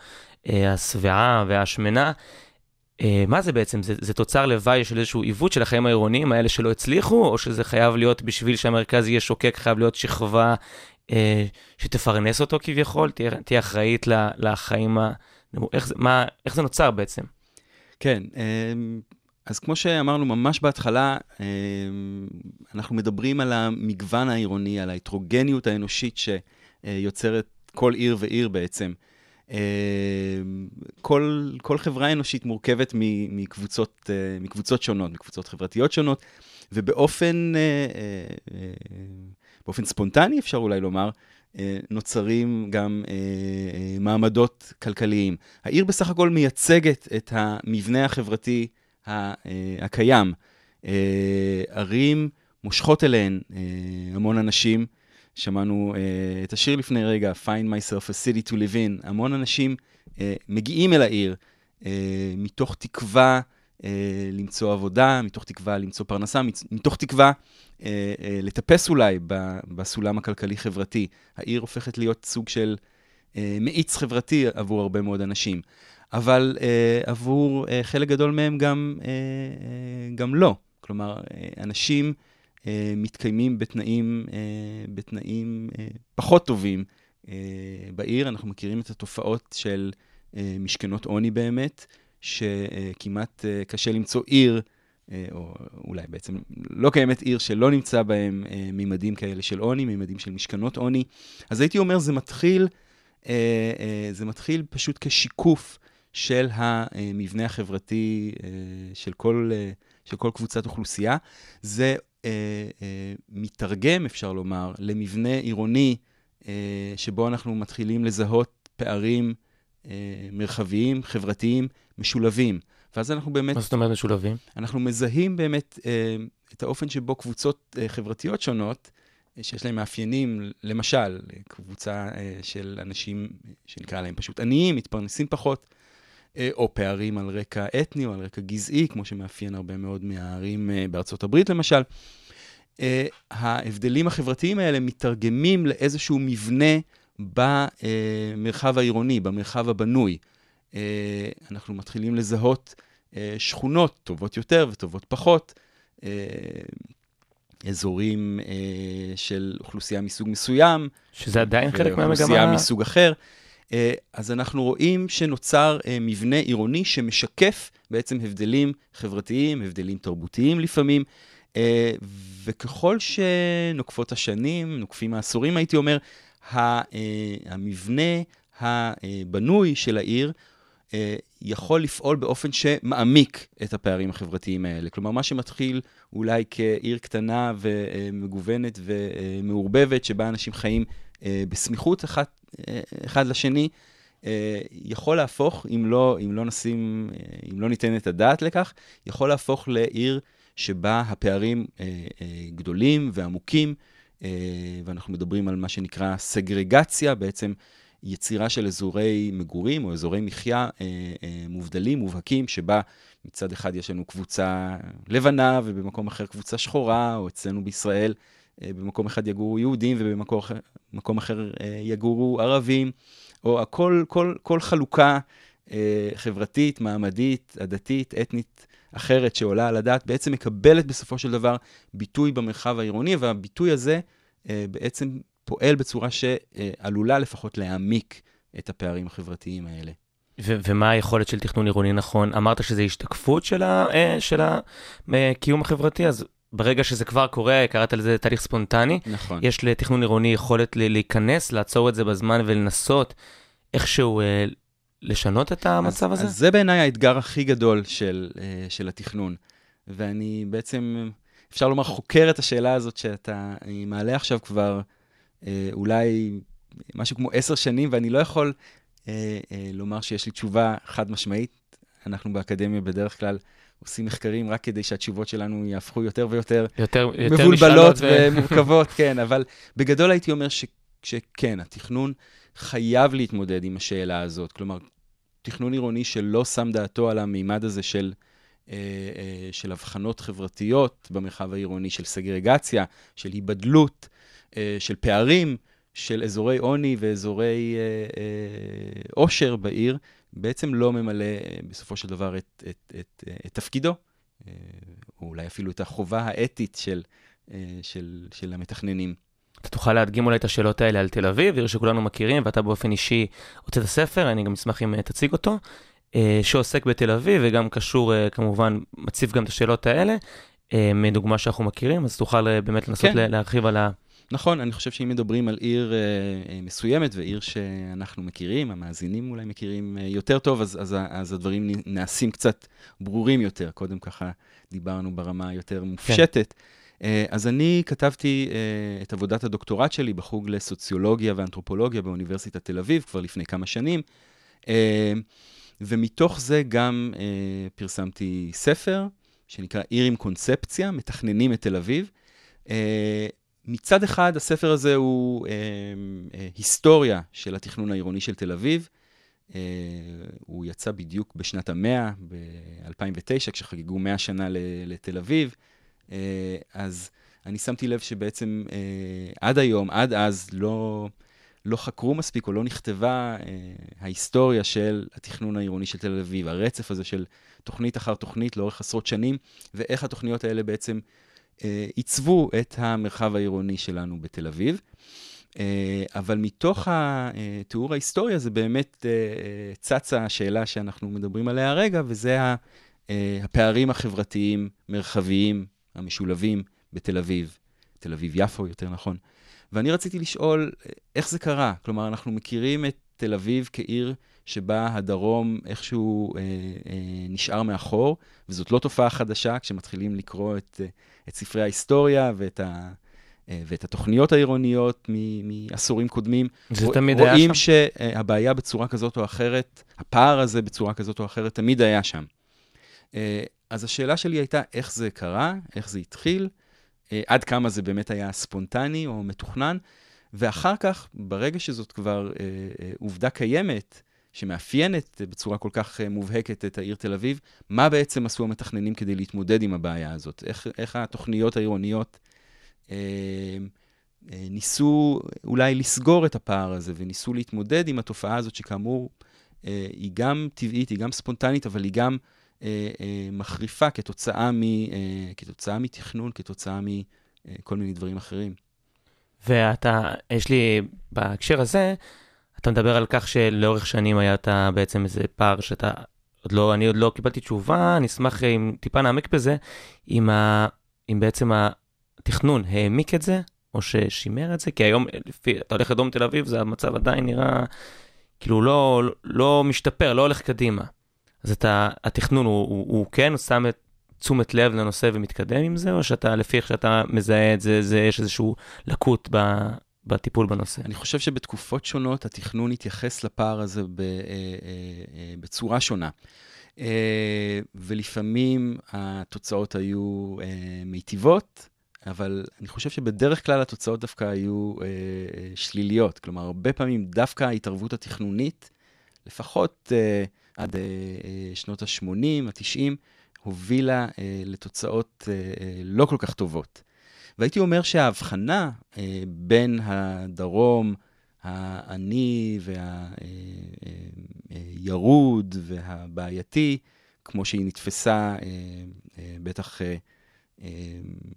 השבעה והשמנה. מה זה בעצם? זה, זה תוצר לוואי של איזשהו עיוות של החיים העירוניים, האלה שלא הצליחו, או שזה חייב להיות, בשביל שהמרכז יהיה שוקק, חייב להיות שכבה שתפרנס אותו כביכול, תהיה, תהיה אחראית לחיים ה... איך זה, מה, איך זה נוצר בעצם? כן, אמ, אז כמו שאמרנו ממש בהתחלה, אמ, אנחנו מדברים על המגוון העירוני, על ההטרוגניות האנושית שיוצרת כל עיר ועיר בעצם. אמ, כל, כל חברה אנושית מורכבת מקבוצות, אה, מקבוצות שונות, מקבוצות חברתיות שונות, ובאופן אה, אה, אה, באופן ספונטני, אפשר אולי לומר, אה, נוצרים גם אה, אה, מעמדות כלכליים. העיר בסך הכל מייצגת את המבנה החברתי הקיים. ערים מושכות אליהן המון אנשים. שמענו את השיר לפני רגע, Find myself a city to live in. המון אנשים מגיעים אל העיר מתוך תקווה למצוא עבודה, מתוך תקווה למצוא פרנסה, מתוך תקווה לטפס אולי בסולם הכלכלי-חברתי. העיר הופכת להיות סוג של אה, מאיץ חברתי עבור הרבה מאוד אנשים. אבל אה, עבור אה, חלק גדול מהם גם, אה, אה, גם לא. כלומר, אה, אנשים אה, מתקיימים בתנאים, אה, בתנאים אה, פחות טובים אה, בעיר. אנחנו מכירים את התופעות של אה, משכנות עוני באמת, שכמעט אה, קשה למצוא עיר, אה, או אולי בעצם לא קיימת עיר שלא נמצא בהם אה, מימדים כאלה של עוני, מימדים של משכנות עוני. אז הייתי אומר, זה מתחיל, אה, אה, זה מתחיל פשוט כשיקוף של המבנה החברתי אה, של כל, אה, של כל קבוצת אוכלוסייה. זה אה, אה, מתרגם, אפשר לומר, למבנה עירוני אה, שבו אנחנו מתחילים לזהות פערים אה, מרחביים, חברתיים, משולבים. ואז אנחנו באמת, מה זאת אומרת משולבים? אנחנו מזהים באמת אה, את האופן שבו קבוצות אה, חברתיות שונות, אה, שיש להן מאפיינים, למשל, קבוצה אה, של אנשים שנקרא להם פשוט עניים, מתפרנסים פחות, אה, או פערים על רקע אתני או על רקע גזעי, כמו שמאפיין הרבה מאוד מהערים אה, בארצות הברית למשל. אה, ההבדלים החברתיים האלה מתרגמים לאיזשהו מבנה במרחב העירוני, במרחב הבנוי. אה, אנחנו מתחילים לזהות אה, שכונות טובות יותר וטובות פחות, אה, אזורים אה, של אוכלוסייה מסוג מסוים, שזה עדיין חלק מהמגמה. מסוג אחר. אה, אז אנחנו רואים שנוצר אה, מבנה עירוני שמשקף בעצם הבדלים חברתיים, הבדלים תרבותיים לפעמים, אה, וככל שנוקפות השנים, נוקפים העשורים, הייתי אומר, אה, המבנה הבנוי של העיר אה, יכול לפעול באופן שמעמיק את הפערים החברתיים האלה. כלומר, מה שמתחיל אולי כעיר קטנה ומגוונת ומעורבבת, שבה אנשים חיים אה, בסמיכות אחד, אה, אחד לשני, אה, יכול להפוך, אם לא, אם לא נשים, אה, אם לא ניתן את הדעת לכך, יכול להפוך לעיר שבה הפערים אה, אה, גדולים ועמוקים, אה, ואנחנו מדברים על מה שנקרא סגרגציה, בעצם יצירה של אזורי מגורים או אזורי מחיה אה, אה, מובדלים, מובהקים, שבה מצד אחד יש לנו קבוצה לבנה ובמקום אחר קבוצה שחורה, או אצלנו בישראל אה, במקום אחד יגורו יהודים ובמקום אחר, יגורו ערבים, או הכל, כל, כל חלוקה חברתית, מעמדית, עדתית, אתנית אחרת שעולה על הדעת, בעצם מקבלת בסופו של דבר ביטוי במרחב העירוני, והביטוי הזה אה, בעצם פועל בצורה שעלולה לפחות להעמיק את הפערים החברתיים האלה. ו- ומה היכולת של תכנון עירוני נכון? אמרת שזה השתקפות של, ה- אה, של הקיום החברתי, אז ברגע שזה כבר קורה, קראת לזה תהליך ספונטני, נכון. יש לתכנון עירוני יכולת להיכנס, לעצור את זה בזמן ולנסות איכשהו אה, לשנות את המצב אז, הזה? אז זה בעיניי האתגר הכי גדול של, אה, של התכנון. ואני בעצם, אפשר לומר, חוקר את השאלה הזאת שאתה מעלה עכשיו כבר אולי משהו כמו עשר שנים, ואני לא יכול אה, אה, לומר שיש לי תשובה חד משמעית. אנחנו באקדמיה בדרך כלל עושים מחקרים רק כדי שהתשובות שלנו יהפכו יותר ויותר יותר, יותר מבולבלות ו- ומורכבות, (laughs) כן, אבל בגדול הייתי אומר ש, שכן, התכנון חייב להתמודד עם השאלה הזאת. כלומר, תכנון עירוני שלא שם דעתו על המימד הזה של, אה, אה, של הבחנות חברתיות במרחב העירוני, של סגרגציה, של היבדלות, אה, של פערים של אזורי עוני ואזורי אה, אה, עושר בעיר, בעצם לא ממלא אה, בסופו של דבר את, את, את, אה, את תפקידו, אה, או אולי אפילו את החובה האתית של, אה, של, של המתכננים. אתה תוכל להדגים אולי את השאלות האלה על תל אביב, עיר שכולנו מכירים, ואתה באופן אישי הוצאת ספר, אני גם אשמח אם אה, תציג אותו, אה, שעוסק בתל אביב, וגם קשור, אה, כמובן, מציב גם את השאלות האלה, אה, מדוגמה שאנחנו מכירים, אז תוכל אה, באמת לנסות כן. לה- להרחיב על ה... נכון, אני חושב שאם מדברים על עיר אה, אה, מסוימת ועיר שאנחנו מכירים, המאזינים אולי מכירים אה, יותר טוב, אז, אז, אז הדברים נעשים קצת ברורים יותר. קודם ככה דיברנו ברמה היותר מופשטת. אה, אז אני כתבתי אה, את עבודת הדוקטורט שלי בחוג לסוציולוגיה ואנתרופולוגיה באוניברסיטת תל אביב כבר לפני כמה שנים, ומתוך זה גם אה, פרסמתי ספר שנקרא עיר עם קונספציה, מתכננים את תל אביב. אה, מצד אחד, הספר הזה הוא אה, אה, היסטוריה של התכנון העירוני של תל אביב. אה, הוא יצא בדיוק בשנת המאה, ב-2009, כשחגגו 100 שנה לתל אביב. אה, אז אני שמתי לב שבעצם אה, עד היום, עד אז, לא, לא חקרו מספיק או לא נכתבה אה, ההיסטוריה של התכנון העירוני של תל אביב, הרצף הזה של תוכנית אחר תוכנית לאורך עשרות שנים, ואיך התוכניות האלה בעצם עיצבו את המרחב העירוני שלנו בתל אביב. אה, אבל מתוך התיאור ההיסטוריה זה באמת אה, אה, צצה השאלה שאנחנו מדברים עליה הרגע, וזה אה, הפערים החברתיים, מרחביים, המשולבים בתל אביב, תל אביב-יפו יותר נכון. ואני רציתי לשאול, אה, איך זה קרה? כלומר, אנחנו מכירים את תל אביב כעיר שבה הדרום איכשהו אה, אה, נשאר מאחור, וזאת לא תופעה חדשה כשמתחילים לקרוא את, אה, את ספרי ההיסטוריה ואת, ה, אה, ואת התוכניות העירוניות מ- מעשורים קודמים. זה רוא- תמיד היה רואים שם. שהבעיה בצורה כזאת או אחרת, הפער הזה בצורה כזאת או אחרת, תמיד היה שם. אה, אז השאלה שלי הייתה, איך זה קרה, איך זה התחיל, אה, עד כמה זה באמת היה ספונטני או מתוכנן, ואחר כך, ברגע שזאת כבר אה, אה, עובדה קיימת, שמאפיינת אה, בצורה כל כך אה, מובהקת את העיר תל אביב, מה בעצם עשו המתכננים כדי להתמודד עם הבעיה הזאת? איך, איך התוכניות העירוניות אה, אה, ניסו אולי לסגור את הפער הזה, וניסו להתמודד עם התופעה הזאת, שכאמור, אה, היא גם טבעית, היא גם ספונטנית, אבל היא גם אה, אה, מחריפה כתוצאה, מ, אה, כתוצאה מתכנון, כתוצאה מכל מיני דברים אחרים. ואתה, יש לי, בהקשר הזה, אתה מדבר על כך שלאורך שנים היה אתה בעצם איזה פער שאתה, עוד לא, אני עוד לא קיבלתי תשובה, אני אשמח אם טיפה נעמק בזה, אם, ה, אם בעצם התכנון העמיק את זה, או ששימר את זה, כי היום, לפי, אתה הולך לדרום תל אביב, זה המצב עדיין נראה, כאילו לא, לא משתפר, לא הולך קדימה. אז אתה, התכנון הוא, הוא, הוא כן, הוא שם את תשומת לב לנושא ומתקדם עם זה, או שאתה, לפי איך שאתה מזהה את זה, זה יש איזשהו לקות ב, בטיפול בנושא? אני חושב שבתקופות שונות התכנון התייחס לפער הזה אה, אה, אה, בצורה שונה. ולפעמים התוצאות היו מיטיבות, אבל אני חושב שבדרך כלל התוצאות דווקא היו שליליות. כלומר, הרבה פעמים דווקא ההתערבות התכנונית, לפחות עד שנות ה-80, ה-90, הובילה לתוצאות לא כל כך טובות. והייתי אומר שההבחנה אה, בין הדרום העני והירוד והבעייתי, כמו שהיא נתפסה אה, אה, בטח אה, אה,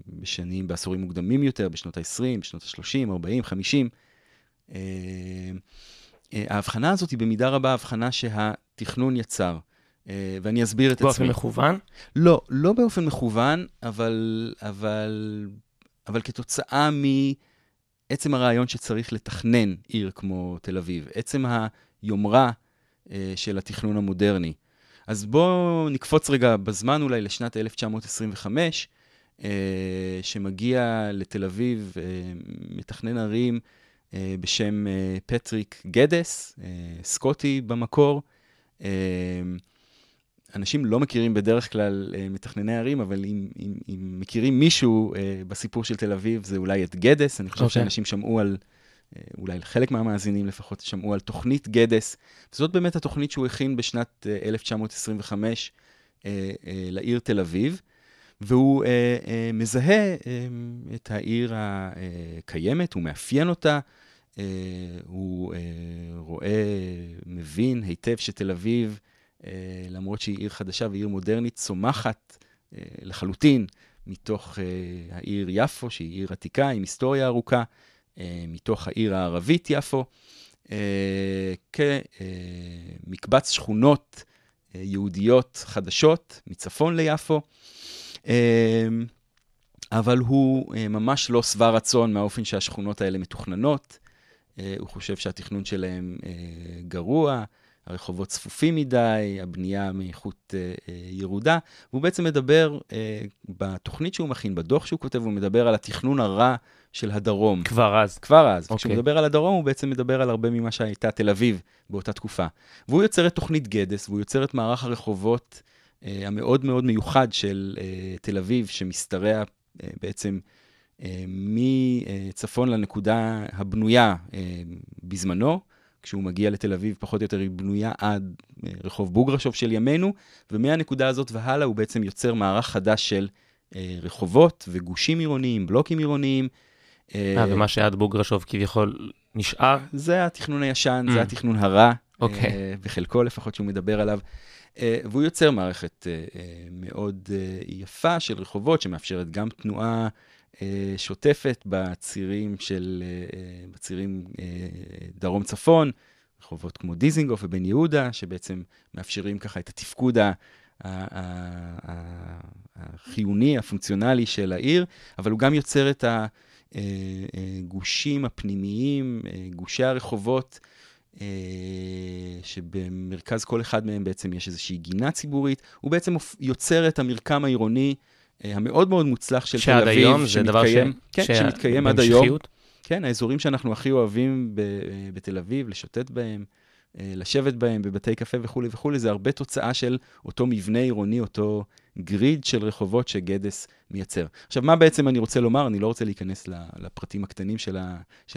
בשנים, בעשורים מוקדמים יותר, בשנות ה-20, בשנות ה-30, 40, 50, אה, אה, ההבחנה הזאת היא במידה רבה הבחנה שהתכנון יצר. אה, ואני אסביר את באופן עצמי. מכוון? לא, לא באופן מכוון, אבל, אבל, אבל כתוצאה מעצם הרעיון שצריך לתכנן עיר כמו תל אביב, עצם היומרה אה, של התכנון המודרני. אז בואו נקפוץ רגע בזמן אולי לשנת 1925, אה, שמגיע לתל אביב אה, מתכנן ערים אה, בשם אה, פטריק גדס, אה, סקוטי במקור. אה, אנשים לא מכירים בדרך כלל אה, מתכנני ערים, אבל אם, אם, אם מכירים מישהו אה, בסיפור של תל אביב, זה אולי את גדס. אני חושב okay. אוקיי. שאנשים שמעו על, אה, אולי חלק מהמאזינים לפחות, שמעו על תוכנית גדס. זאת באמת התוכנית שהוא הכין בשנת אה, 1925 אה, אה, לעיר תל אביב, והוא אה, אה, מזהה אה, את העיר הקיימת, הוא מאפיין אותה. אה, הוא אה, רואה, מבין היטב שתל אביב, למרות שהיא עיר חדשה ועיר מודרנית, צומחת אה, לחלוטין מתוך אה, העיר יפו, שהיא עיר עתיקה עם היסטוריה ארוכה, אה, מתוך העיר הערבית יפו, אה, כמקבץ שכונות אה, יהודיות חדשות מצפון ליפו. אה, אבל הוא אה, ממש לא שבע רצון מהאופן שהשכונות האלה מתוכננות. אה, הוא חושב שהתכנון שלהם אה, גרוע, הרחובות צפופים מדי, הבנייה מאיכות אה, אה, ירודה. והוא בעצם מדבר, אה, בתוכנית שהוא מכין, בדוח שהוא כותב, הוא מדבר על התכנון הרע של הדרום. כבר אז. כבר אז. אוקיי. כשהוא מדבר על הדרום, הוא בעצם מדבר על הרבה ממה שהייתה תל אביב באותה תקופה. והוא יוצר את תוכנית גדס, והוא יוצר את מערך הרחובות אה, המאוד מאוד מיוחד של אה, תל אביב, שמשתרע אה, בעצם אה, מצפון לנקודה הבנויה אה, בזמנו. כשהוא מגיע לתל אביב, פחות או יותר היא בנויה עד אה, רחוב בוגרשוב של ימינו, ומהנקודה הזאת והלאה הוא בעצם יוצר מערך חדש של אה, רחובות וגושים עירוניים, בלוקים עירוניים. אה, ומה שעד בוגרשוב כביכול נשאר. זה התכנון הישן, Mm. זה התכנון הרע, אוקיי. אה, בחלקו לפחות שהוא מדבר עליו. אה, והוא יוצר מערכת אה, אה, מאוד אה, יפה של רחובות, שמאפשרת גם תנועה אה, שוטפת בצירים של, אה, אה, בצירים אה, דרום-צפון, רחובות כמו דיזינגוף ובן יהודה, שבעצם מאפשרים ככה את התפקוד החיוני, הפונקציונלי של העיר, אבל הוא גם יוצר את הגושים הפנימיים, אה, גושי הרחובות, אה, שבמרכז כל אחד מהם בעצם יש איזושהי גינה ציבורית. הוא בעצם יוצר את המרקם העירוני אה, המאוד מאוד מוצלח של תל שעד אביב, היום זה דבר ש... שמתקיים- כן, ש- שמתקיים עד היום. כן, האזורים שאנחנו הכי אוהבים ב- אה, בתל אביב, לשוטט בהם, אה, לשבת בהם בבתי קפה וכולי וכולי, זה הרבה תוצאה של אותו מבנה עירוני, אותו גריד של רחובות שגדס מייצר. עכשיו, מה בעצם אני רוצה לומר? אני לא רוצה להיכנס לפרטים הקטנים של,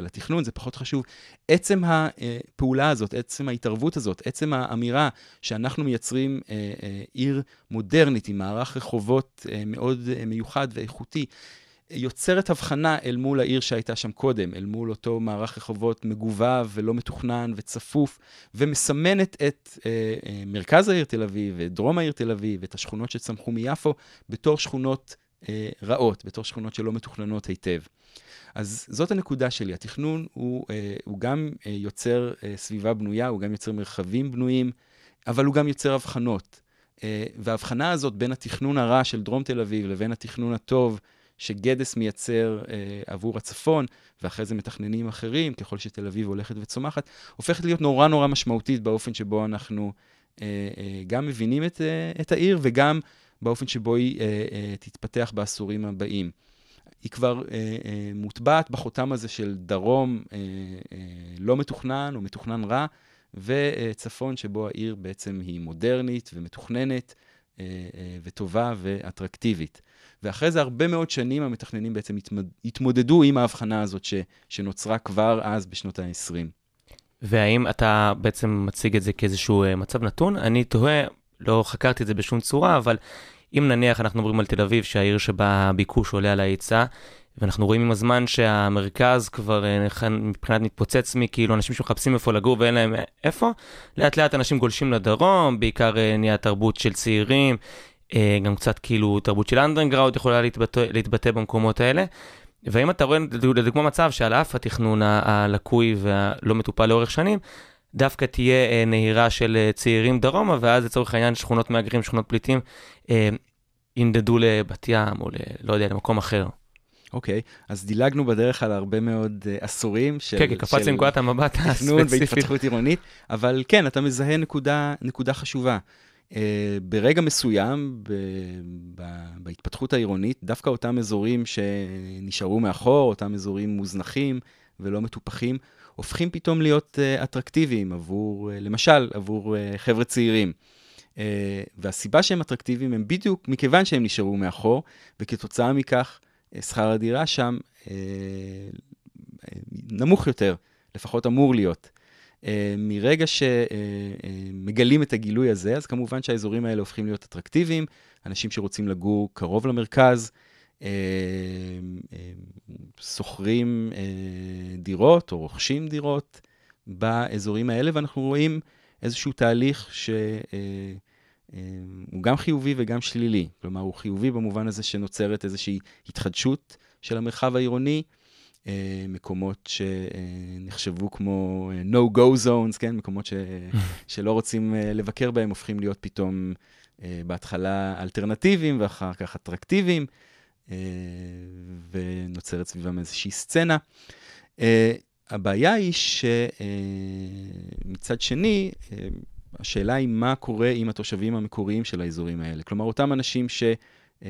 התכנון, זה פחות חשוב. עצם הפעולה הזאת, עצם ההתערבות הזאת, עצם האמירה שאנחנו מייצרים אה, אה, עיר מודרנית עם מערך רחובות אה, מאוד אה, מיוחד ואיכותי, יוצרת הבחנה אל מול העיר שהייתה שם קודם, אל מול אותו מערך רחובות מגובב ולא מתוכנן וצפוף, ומסמנת את אה, אה, מרכז העיר תל אביב, ואת דרום העיר תל אביב, ואת השכונות שצמחו מיפו, בתור שכונות אה, רעות, בתור שכונות שלא מתוכננות היטב. אז זאת הנקודה שלי. התכנון הוא, אה, הוא גם אה, יוצר אה, סביבה בנויה, הוא גם יוצר מרחבים בנויים, אבל הוא גם יוצר הבחנות. אה, וההבחנה הזאת בין התכנון הרע של דרום תל אביב לבין התכנון הטוב שגדס מייצר אה, עבור הצפון, ואחרי זה מתכננים אחרים, ככל שתל אביב הולכת וצומחת, הופכת להיות נורא נורא משמעותית באופן שבו אנחנו אה, אה, גם מבינים את, אה, את העיר, וגם באופן שבו היא אה, אה, תתפתח בעשורים הבאים. היא כבר אה, אה, מוטבעת בחותם הזה של דרום אה, אה, לא מתוכנן או מתוכנן רע, וצפון שבו העיר בעצם היא מודרנית ומתוכננת אה, אה, וטובה ואטרקטיבית. ואחרי זה הרבה מאוד שנים המתכננים בעצם. התמודדו עם ההבחנה הזאת ש... שנוצרה כבר אז בשנות ה-20. והאם אתה בעצם מציג את זה כאיזשהו אה, מצב נתון? אני תוהה, לא חקרתי את זה בשום צורה, אבל אם נניח אנחנו מדברים על תל אביב, שהעיר שבה הביקוש עולה על ההיצע, ואנחנו רואים עם הזמן שהמרכז כבר אה, מבחינת מתפוצץ מכאילו אנשים שמחפשים איפה לגור ואין להם אה, איפה, לאט לאט אנשים גולשים לדרום, בעיקר נהיה תרבות של צעירים, גם קצת כאילו תרבות של אנדרנגראוד יכולה להתבטא, להתבטא במקומות האלה. ואם אתה רואה לדוג- לדוגמה מצב שעל אף התכנון הלקוי והלא מטופל לאורך שנים, דווקא תהיה אה, נהירה של אה, צעירים דרומה, ואז לצורך העניין שכונות מהגרים, שכונות פליטים, אה, ינדדו לבת ים או ל... לא יודע, למקום אחר. אוקיי, אז דילגנו בדרך על הרבה מאוד uh, עשורים של... כן, כי קפץ לנקודת המבט תכנון הספציפית. והתפתחות עירונית, אבל כן, אתה מזהה נקודה, נקודה חשובה. Uh, ברגע מסוים, ב, ב, בהתפתחות העירונית, דווקא אותם אזורים שנשארו מאחור, אותם אזורים מוזנחים ולא מטופחים, הופכים פתאום להיות uh, אטרקטיביים עבור, uh, למשל, עבור uh, חבר'ה צעירים. Uh, והסיבה שהם אטרקטיביים הם בדיוק מכיוון שהם נשארו מאחור, וכתוצאה מכך אה, שכר הדירה שם אה, אה, נמוך יותר, לפחות אמור להיות. אה, מרגע שמגלים את הגילוי הזה, אז כמובן שהאזורים האלה הופכים להיות אטרקטיביים, אנשים שרוצים לגור קרוב למרכז, אה, אה, שוכרים אה, דירות או רוכשים דירות באזורים האלה, ואנחנו רואים איזשהו תהליך שהוא גם חיובי וגם שלילי. כלומר, הוא חיובי במובן הזה שנוצרת איזושהי התחדשות של המרחב העירוני, אה, מקומות שנחשבו כמו אה, no-go zones, כן? מקומות ש... (laughs) שלא רוצים אה, לבקר בהם, הופכים להיות פתאום אה, בהתחלה אלטרנטיביים ואחר כך אטרקטיביים, אה, ונוצרת סביבם איזושהי סצנה. אה, הבעיה היא שמצד שני, אה, השאלה היא מה קורה עם התושבים המקוריים של האזורים האלה. כלומר, אותם אנשים ש... אה, אה,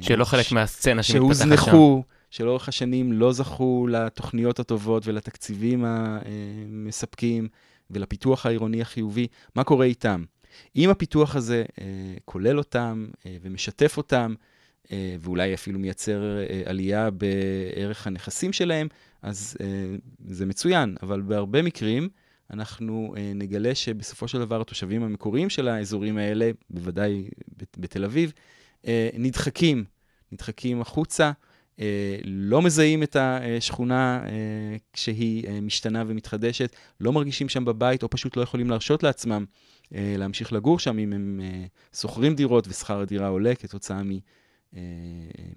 שלא חלק ש- מהסצנה שמתפתחת שם. שהוזנחו, שלאורך השנים לא זכו לתוכניות הטובות ולתקציבים המספקים ולפיתוח העירוני החיובי, מה קורה איתם? אם הפיתוח הזה אה, כולל אותם אה, ומשתף אותם, אה, ואולי אפילו מייצר עלייה בערך הנכסים שלהם, אז זה מצוין, אבל בהרבה מקרים אנחנו אה, נגלה שבסופו של דבר התושבים המקוריים של האזורים האלה, בוודאי בת- בתל אביב, אה, נדחקים, נדחקים החוצה, לא מזהים את השכונה אה, כשהיא אה, משתנה ומתחדשת, לא מרגישים שם בבית, או פשוט לא יכולים להרשות לעצמם אה, להמשיך לגור שם אם הם אה, שוכרים דירות ושכר הדירה עולה כתוצאה מ... אה,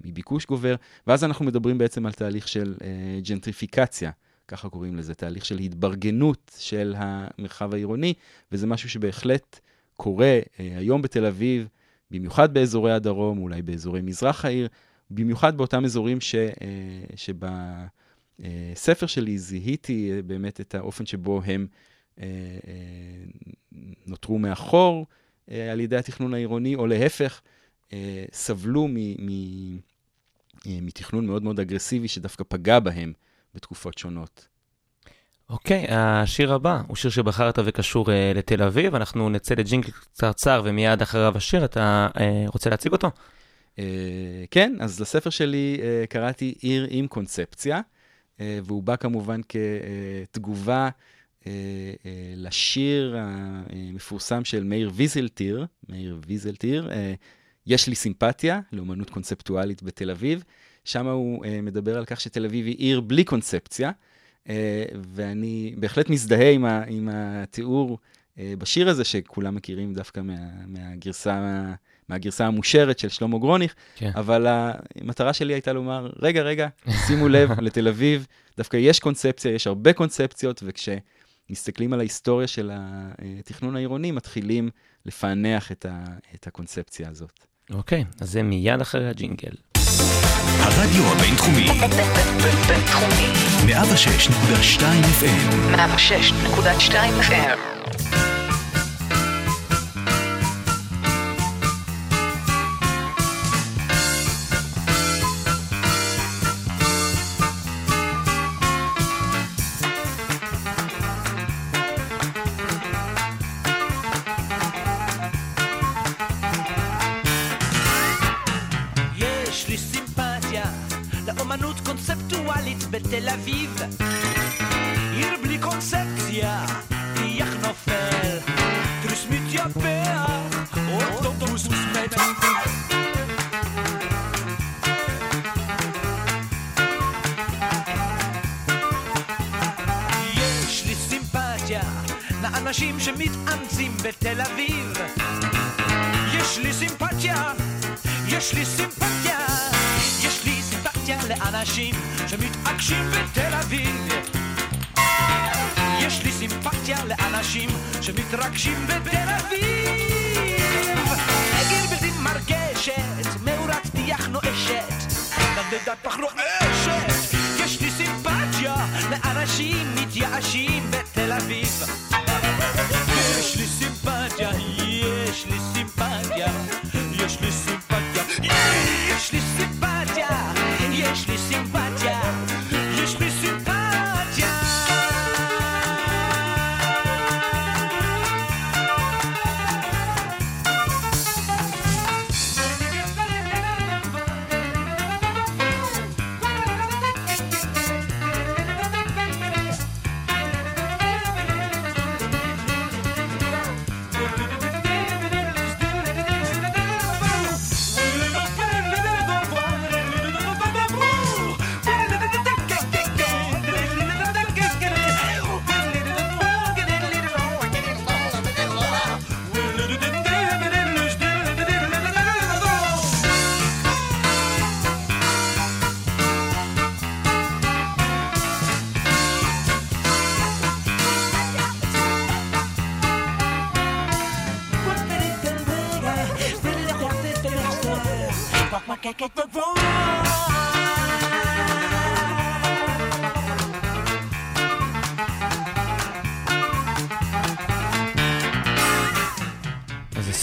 מביקוש גובר, ואז אנחנו מדברים בעצם על תהליך של אה, ג'נטריפיקציה, ככה קוראים לזה, תהליך של התברגנות של המרחב העירוני, וזה משהו שבהחלט קורה אה, היום בתל אביב, במיוחד באזורי הדרום, אולי באזורי מזרח העיר, במיוחד באותם אזורים ש, אה, שבספר שלי זיהיתי אה, באמת את האופן שבו הם אה, נותרו מאחור על ידי התכנון העירוני, או להפך, סבלו מ, מ, מתכנון מאוד מאוד אגרסיבי שדווקא פגע בהם בתקופות שונות. אוקיי, השיר הבא הוא שיר שבחרת וקשור אה, לתל אביב. אנחנו נצא לג'ינגל קצרצר ומיד אחריו השיר. אתה אה, רוצה להציג אותו? אה, כן, אז לספר שלי אה, קראתי עיר עם קונספציה, אה, והוא בא כמובן כתגובה לשיר המפורסם של מאיר ויזלטיר, מאיר ויזלטיר, יש לי סימפתיה לאומנות קונספטואלית בתל אביב. שם הוא מדבר על כך שתל אביב היא עיר בלי קונספציה, ואני בהחלט מזדהה עם, התיאור בשיר הזה, שכולם מכירים דווקא מה, מהגרסה, מהגרסה המושרת של שלמה גרוניך, כן. אבל המטרה שלי הייתה לומר, רגע, רגע, שימו לב, (laughs) לתל אביב דווקא יש קונספציה, יש הרבה קונספציות, וכשמסתכלים על ההיסטוריה של התכנון העירוני, מתחילים לפענח את, ה, את הקונספציה הזאת. אוקיי, אז זה מיד אחרי הג'ינגל. הרדיו הבינתחומי, בינתחומי. 106.2 FM, 106.2 FM. קונספטואלית בתל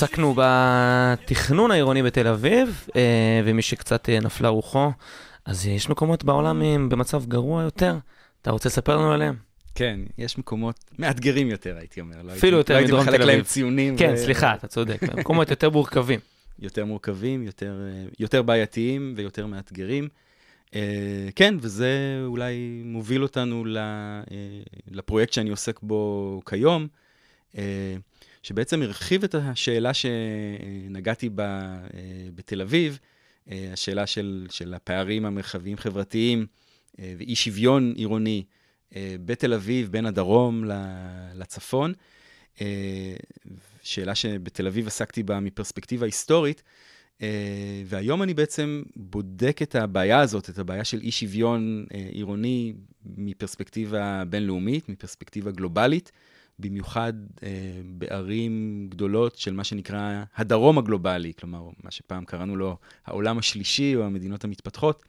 עסקנו בתכנון העירוני בתל אביב, אה, ומי שקצת אה, נפלה רוחו, אז יש מקומות בעולם עם- במצב גרוע יותר. אתה רוצה לספר לנו עליהם? כן, יש מקומות מאתגרים יותר, הייתי אומר. לא אפילו יותר לא הייתי מדרום מחלק תל להם אביב. ציונים. כן, ו- סליחה, אתה צודק. (laughs) מקומות יותר מורכבים. יותר מורכבים, יותר, אה, יותר בעייתיים ויותר מאתגרים. אה, כן, וזה אולי מוביל אותנו ל- אה, לפרויקט שאני עוסק בו כיום, אה, שבעצם הרחיב את השאלה שנגעתי בה אה, בתל אביב, אה, השאלה של, של הפערים המרחביים-חברתיים אה, ואי שוויון עירוני בתל אביב, בין הדרום לצפון. שאלה שבתל אביב עסקתי בה מפרספקטיבה היסטורית, והיום אני בעצם בודק את הבעיה הזאת, את הבעיה של אי שוויון עירוני מפרספקטיבה בינלאומית, מפרספקטיבה גלובלית, במיוחד אה, בערים גדולות של מה שנקרא הדרום הגלובלי, כלומר, מה שפעם קראנו לו העולם השלישי או המדינות המתפתחות.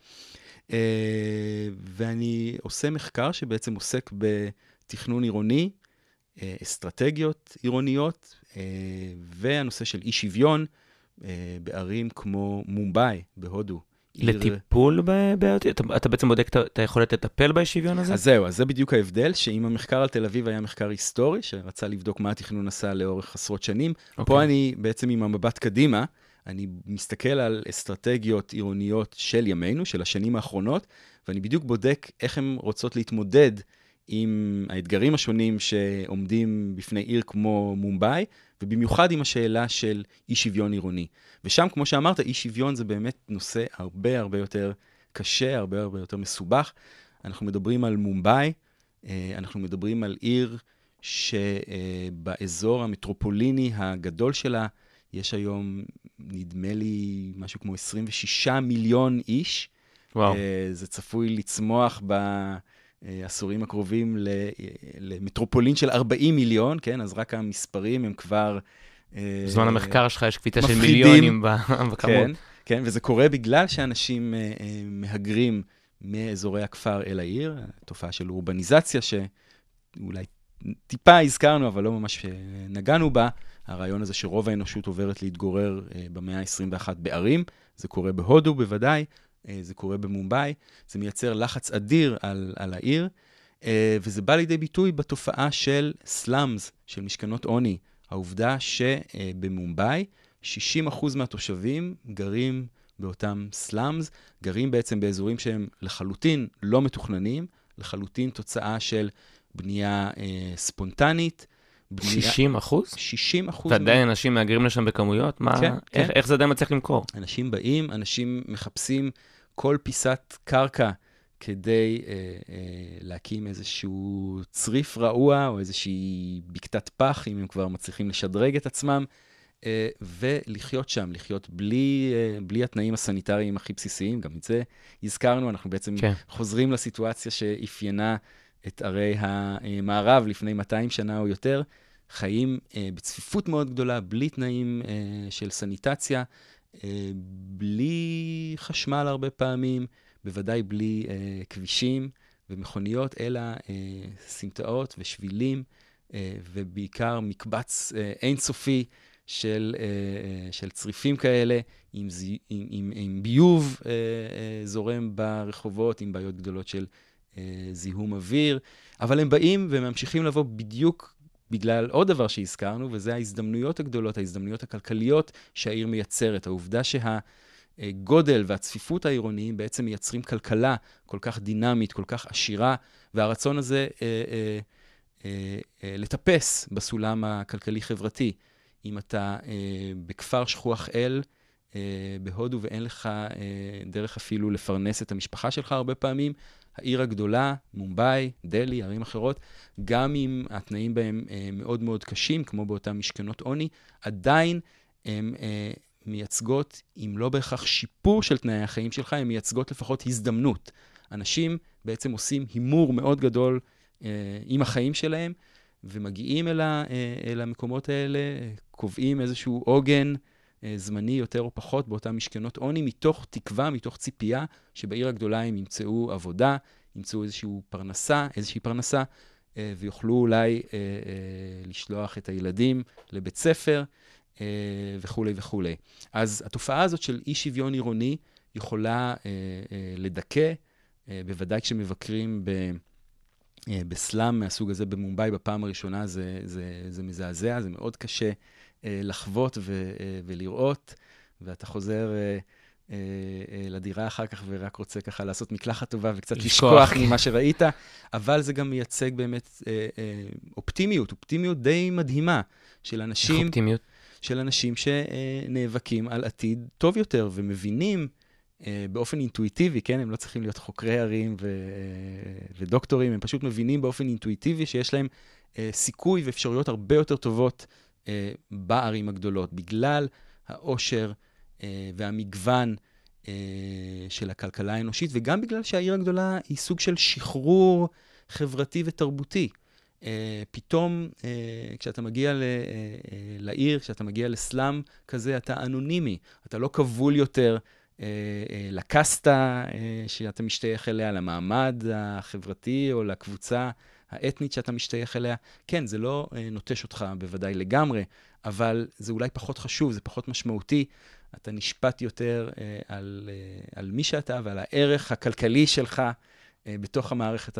אה, ואני עושה מחקר שבעצם עוסק בתכנון עירוני, אה, אסטרטגיות עירוניות, אה, והנושא של אי שוויון אה, בערים כמו מומבאי בהודו. לטיפול בבעיות? אתה- אתה בעצם בודק את היכולת לטפל באי שוויון הזה? אז זהו, אז זה בדיוק ההבדל, שאם המחקר על תל אביב היה מחקר היסטורי, שרצה לבדוק מה התכנון עשה לאורך עשרות שנים, אוקיי. פה אני בעצם עם המבט קדימה, אני מסתכל על אסטרטגיות עירוניות של ימינו, של השנים האחרונות, ואני בדיוק בודק איך הן רוצות להתמודד עם האתגרים השונים שעומדים בפני עיר כמו מומבאי, ובמיוחד עם השאלה של אי שוויון עירוני. ושם, כמו שאמרת, אי שוויון זה באמת נושא הרבה הרבה יותר קשה, הרבה הרבה יותר מסובך. אנחנו מדברים על מומבאי, אה, אנחנו מדברים על עיר שבאזור המטרופוליני הגדול שלה, יש היום, נדמה לי, משהו כמו 26 מיליון איש. וואו. אה, זה צפוי לצמוח בעשורים הקרובים ל- למטרופולין של 40 מיליון, כן? אז רק המספרים הם כבר... אה, בזמן המחקר שלך יש קפיצה של. מיליונים (laughs) בכמות. כן, כן, וזה קורה בגלל שאנשים אה, אה, מהגרים מאזורי הכפר אל העיר, תופעה של אורבניזציה שאולי טיפה הזכרנו, אבל לא ממש אה, נגענו בה, הרעיון הזה שרוב האנושות עוברת להתגורר אה, במאה ה-21 בערים, זה קורה בהודו בוודאי, אה, זה קורה במומבאי, זה מייצר לחץ אדיר על, על העיר, אה, וזה בא לידי ביטוי בתופעה של סלאמס, של משכנות עוני. העובדה שבמומבאי 60% מהתושבים גרים באותם סלאמס, גרים בעצם באזורים שהם לחלוטין לא מתוכננים, לחלוטין תוצאה של בנייה אה, ספונטנית. בנייה... 60 אחוז? 60 אחוז. ועדיין אנשים מהגרים לשם בכמויות? מה, כן, איך, כן. איך זה עדיין מצליח למכור? אנשים באים, אנשים מחפשים כל פיסת קרקע כדי אה, אה, להקים איזשהו צריף רעוע או איזושהי בקתת פח, אם הם כבר מצליחים לשדרג את עצמם, אה, ולחיות שם, לחיות בלי, אה, בלי התנאים הסניטריים הכי בסיסיים, גם את זה הזכרנו, אנחנו בעצם כן. חוזרים לסיטואציה שאפיינה את ערי המערב לפני 200 שנה או יותר, חיים אה, בצפיפות מאוד גדולה, בלי תנאים אה, של סניטציה, בלי חשמל הרבה פעמים, בוודאי בלי אה, כבישים ומכוניות, אלא אה, סמטאות ושבילים, אה, ובעיקר מקבץ אה, אינסופי של, אה, אה, של צריפים כאלה, עם, עם, עם, עם ביוב אה, אה, זורם ברחובות, עם בעיות גדולות של אה, זיהום אוויר, אבל הם באים וממשיכים לבוא בדיוק בגלל עוד דבר שהזכרנו, וזה ההזדמנויות הגדולות, ההזדמנויות הכלכליות שהעיר מייצרת. העובדה שהגודל והצפיפות העירוניים בעצם מייצרים כלכלה כל כך דינמית, כל כך עשירה, והרצון הזה אה, אה, אה, אה, לטפס בסולם הכלכלי-חברתי. אם אתה אה, בכפר שכוח אל, בהודו, ואין לך אה, דרך אפילו לפרנס את המשפחה שלך הרבה פעמים, העיר הגדולה, מומבאי, דלי, ערים אחרות, גם אם התנאים בהם אה, מאוד מאוד קשים, כמו באותן משכנות עוני, עדיין הן אה, מייצגות, אם לא בהכרח שיפור של תנאי החיים שלך, הן מייצגות לפחות הזדמנות. אנשים בעצם עושים הימור מאוד גדול אה, עם החיים שלהם, ומגיעים אל, ה, אה, אל המקומות האלה, אה, קובעים איזשהו עוגן אה, זמני יותר או פחות באותן משכנות עוני, מתוך תקווה, מתוך ציפייה, שבעיר הגדולה הם ימצאו עבודה, ימצאו איזושהי פרנסה, איזושהי פרנסה, אה, ויוכלו אולי אה, אה, לשלוח את הילדים לבית ספר אה, וכולי וכולי. אז התופעה הזאת של אי שוויון עירוני יכולה אה, אה, לדכא, אה, בוודאי כשמבקרים ב... אה, בסלאם מהסוג הזה במומבאי בפעם הראשונה, זה, זה, זה מזעזע, זה מאוד קשה אה, לחוות ו, אה, ולראות, ואתה חוזר לדירה אחר כך ורק רוצה ככה לעשות מקלחת טובה וקצת לשכוח. לשכוח ממה שראית, אבל זה גם מייצג באמת אופטימיות, אופטימיות די מדהימה של איך אנשים, אופטימיות? של אנשים שנאבקים על עתיד טוב יותר ומבינים באופן אינטואיטיבי, כן? הם לא צריכים להיות חוקרי ערים ו... אה, ודוקטורים, הם פשוט מבינים באופן אינטואיטיבי שיש להם אה, סיכוי ואפשרויות הרבה יותר טובות אה, בערים הגדולות, בגלל העושר אה, והמגוון אה, של הכלכלה האנושית, וגם בגלל שהעיר הגדולה היא סוג של שחרור חברתי ותרבותי. אה, פתאום, אה, כשאתה מגיע ל, אה, אה, לעיר, כשאתה מגיע לסלאם כזה, אתה אנונימי, אתה לא כבול יותר אה, אה, לקסטה אה, שאתה משתייך אליה, למעמד החברתי או לקבוצה האתנית שאתה משתייך אליה. כן, זה לא אה, נוטש אותך בוודאי לגמרי, אבל זה אולי פחות חשוב, זה פחות משמעותי. אתה נשפט יותר אה, על, אה, על מי שאתה ועל הערך הכלכלי שלך אה, בתוך המערכת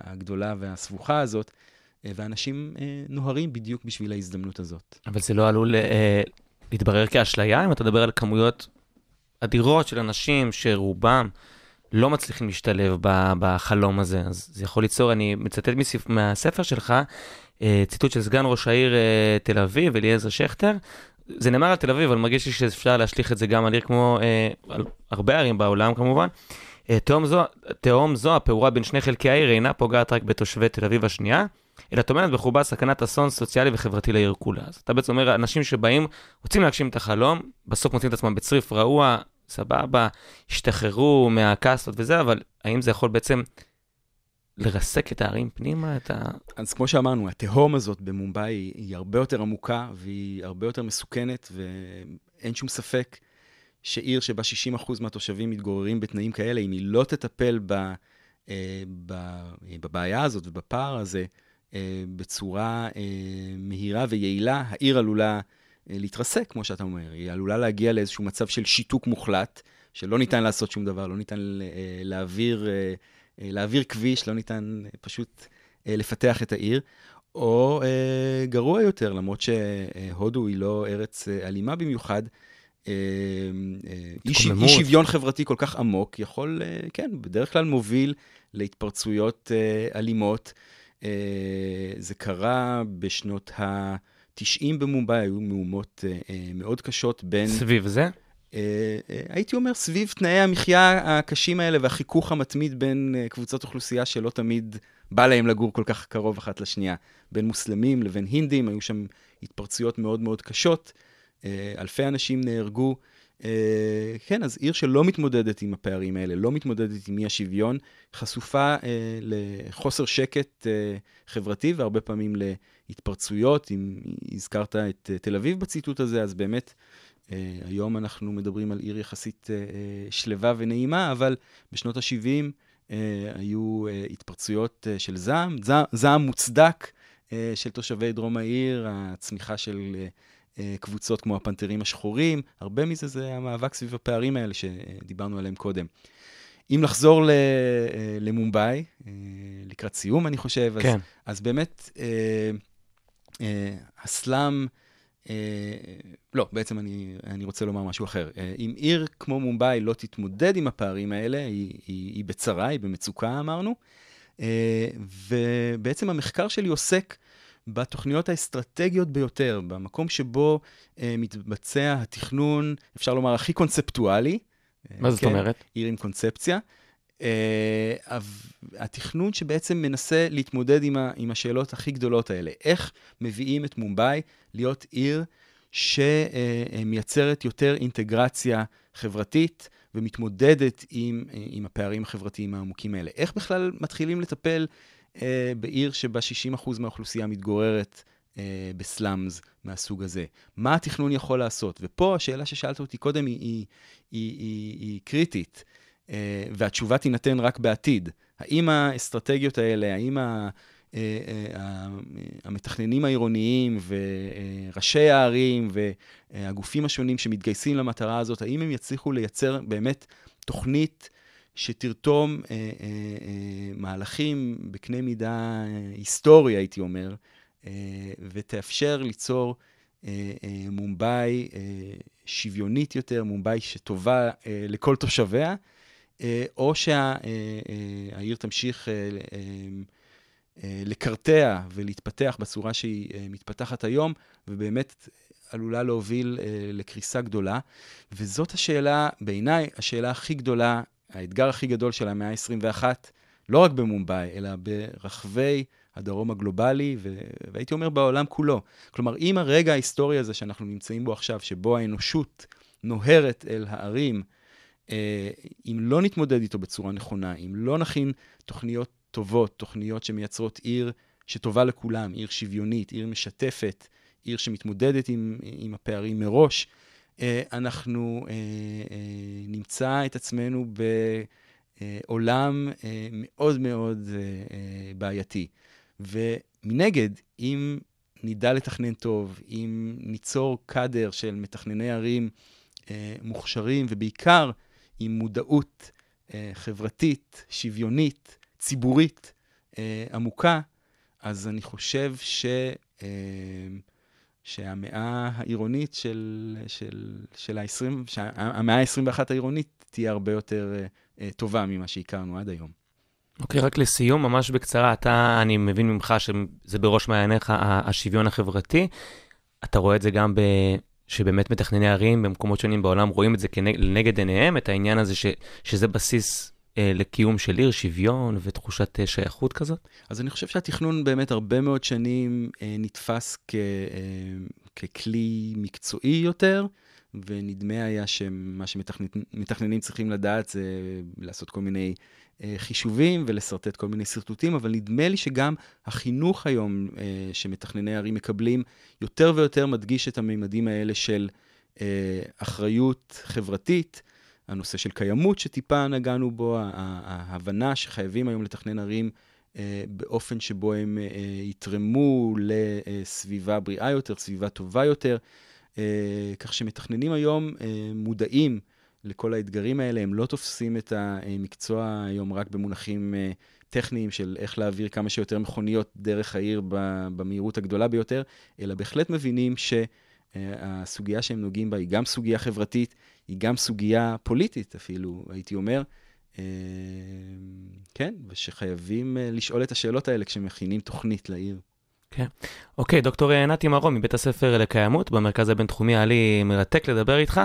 הגדולה והסבוכה הזאת, אה, ואנשים אה, נוהרים בדיוק בשביל ההזדמנות הזאת. אבל זה לא עלול אה, להתברר כאשליה, אם אתה מדבר על כמויות אדירות של אנשים שרובם לא מצליחים להשתלב בחלום הזה. אז זה יכול ליצור, אני מצטט מסיפ- מהספר שלך, אה, ציטוט של סגן ראש העיר אה, תל אביב, אליעזר שכטר. זה נאמר על תל אביב, אבל מרגיש לי שאפשר להשליך את זה גם על עיר כמו, אה, על הרבה ערים בעולם כמובן. תהום זו, תהום זו, הפעורה בין שני חלקי העיר, אינה פוגעת רק בתושבי תל אביב השנייה, אלא טומנת בחובה סכנת אסון סוציאלי וחברתי לעיר כולה. אז אתה בעצם אומר, אנשים שבאים, רוצים להגשים את החלום, בסוף מוצאים את עצמם בצריף רעוע, סבבה, השתחררו מהקאסטות וזה, אבל האם זה יכול בעצם לרסק את הערים פנימה, את ה... אז כמו שאמרנו, התהום הזאת במומבאי היא, היא הרבה יותר עמוקה והיא הרבה יותר מסוכנת, ואין שום ספק שעיר שבה 60% מהתושבים מתגוררים בתנאים כאלה, אם היא לא תטפל ב, אה, ב, אה, בבעיה הזאת ובפער הזה בצורה אה, מהירה ויעילה, העיר עלולה אה, להתרסק, כמו שאתה אומר. היא עלולה להגיע לאיזשהו מצב של שיתוק מוחלט, שלא ניתן לעשות שום דבר, לא ניתן אה, להעביר, אה, אה, להעביר כביש, לא ניתן אה, פשוט אה, לפתח את העיר. או אה, גרוע יותר, למרות שהודו היא לא ארץ אה, אלימה במיוחד, אה, אה, אי שוויון חברתי כל כך עמוק יכול, אה, כן, בדרך כלל מוביל להתפרצויות אה, אלימות. אה, זה קרה בשנות ה-90 במומבאי, היו מהומות אה, אה, מאוד קשות בין... סביב זה? אה, אה, הייתי אומר, סביב תנאי המחיה הקשים האלה והחיכוך המתמיד בין אה, קבוצות אוכלוסייה שלא תמיד בא להם לגור כל כך קרוב אחת לשנייה. בין מוסלמים לבין הינדים, היו שם התפרצויות מאוד מאוד קשות, אה, אלפי אנשים נהרגו. אה, כן, אז עיר שלא מתמודדת עם הפערים האלה, לא מתמודדת עם אי השוויון, חשופה אה, לחוסר שקט אה, חברתי והרבה פעמים להתפרצויות. אם הזכרת את תל אביב בציטוט הזה, אז באמת, היום אנחנו מדברים על עיר יחסית שלווה ונעימה, אבל בשנות ה-70 אה, היו התפרצויות של זעם, זעם, זעם מוצדק של תושבי דרום העיר, הצמיחה של קבוצות כמו הפנתרים השחורים, הרבה מזה זה המאבק סביב הפערים האלה שדיברנו עליהם קודם. אם לחזור ל- אה, למומבאי, אה, לקראת סיום, אני חושב, אז, כן. אז באמת, אה, אה, הסלאם, אה, לא, בעצם אני, אני רוצה לומר משהו אחר. אה, אם עיר כמו מומבאי לא תתמודד עם הפערים האלה, היא, היא, היא בצרה, היא במצוקה, אמרנו. אה, ובעצם המחקר שלי עוסק בתוכניות האסטרטגיות ביותר, במקום שבו אה, מתבצע התכנון, אפשר לומר, הכי קונספטואלי. אה, מה זאת כן? אומרת? עיר עם קונספציה. אה, אבל התכנון שבעצם מנסה להתמודד עם, ה, עם השאלות הכי גדולות האלה. איך מביאים את מומבאי להיות עיר שמייצרת יותר אינטגרציה חברתית ומתמודדת עם, אה, עם הפערים החברתיים העמוקים האלה. איך בכלל מתחילים לטפל אה, בעיר שבה 60% מהאוכלוסייה מתגוררת אה, בסלאמס מהסוג הזה. מה התכנון יכול לעשות? ופה השאלה ששאלת אותי קודם היא, היא, היא, היא, היא קריטית, אה, והתשובה תינתן רק בעתיד. האם האסטרטגיות האלה, האם ה... אה, אה, המתכננים העירוניים וראשי הערים והגופים השונים שמתגייסים למטרה הזאת, האם הם יצליחו לייצר באמת תוכנית שתרתום אה, אה, אה, מהלכים בקנה מידה אה, היסטורי, הייתי אומר, אה, ותאפשר ליצור אה, אה, מומבאי אה, שוויונית יותר, מומבאי שטובה אה, לכל תושביה, אה, או שהעיר תמשיך אה, אה, אה, לקרטע ולהתפתח בצורה שהיא אה, מתפתחת היום, ובאמת עלולה להוביל אה, לקריסה גדולה. וזאת השאלה, בעיניי, השאלה הכי גדולה, האתגר הכי גדול של המאה ה-21, לא רק במומבאי, אלא ברחבי הדרום הגלובלי, ו- והייתי אומר בעולם כולו. כלומר, אם הרגע ההיסטורי הזה שאנחנו נמצאים בו עכשיו, שבו האנושות נוהרת אל הערים, אה, אם לא נתמודד איתו בצורה נכונה, אם לא נכין תוכניות טובות, תוכניות שמייצרות עיר שטובה לכולם, עיר שוויונית, עיר משתפת, עיר שמתמודדת עם, עם הפערים מראש, אה, אנחנו אה, נמצא את עצמנו בעולם אה, מאוד מאוד אה, אה, בעייתי. ומנגד, אם נדע לתכנן טוב, אם ניצור קאדר של מתכנני ערים מוכשרים, ובעיקר עם מודעות חברתית, שוויונית, ציבורית עמוקה, אז אני חושב ש... אה, שהמאה העירונית של, של, של ה-20, שהמאה ה-21 העירונית תהיה הרבה יותר אה, טובה ממה שהכרנו עד היום. אוקיי, רק לסיום, ממש בקצרה, אתה, אני מבין ממך שזה בראש מעייניך השוויון החברתי. אתה רואה את זה גם ב... שבאמת מתכנני ערים במקומות שונים בעולם רואים את זה כנגד עיניהם, את העניין הזה ש, שזה בסיס לקיום של עיר, שוויון ותחושת אה, שייכות כזאת? אז אני חושב שהתכנון באמת הרבה מאוד שנים אה, נתפס כ, אה, ככלי מקצועי יותר, ונדמה היה שמה שמתכננים צריכים לדעת זה לעשות כל מיני אה, חישובים ולשרטט כל מיני שרטוטים, אבל נדמה לי שגם החינוך היום אה, שמתכנני ערים מקבלים, יותר ויותר מדגיש את הממדים האלה של אה, אחריות חברתית, הנושא של קיימות שטיפה נגענו בו, ההבנה שחייבים היום לתכנן ערים אה, באופן שבו הם אה, יתרמו לסביבה בריאה יותר, סביבה טובה יותר, אה, כך שמתכננים היום מודעים לכל האתגרים האלה, הם לא תופסים את המקצוע היום רק במונחים טכניים של איך להעביר כמה שיותר מכוניות דרך העיר במהירות הגדולה ביותר, אלא בהחלט מבינים שהסוגיה שהם נוגעים בה היא גם סוגיה חברתית, היא גם סוגיה פוליטית אפילו, הייתי אומר. אה, כן, ושחייבים אה, לשאול את השאלות האלה כשמכינים תוכנית לעיר. אוקיי, דוקטור נתי מרום מבית הספר לקיימות במרכז הבינתחומי, היה לי מרתק לדבר איתך.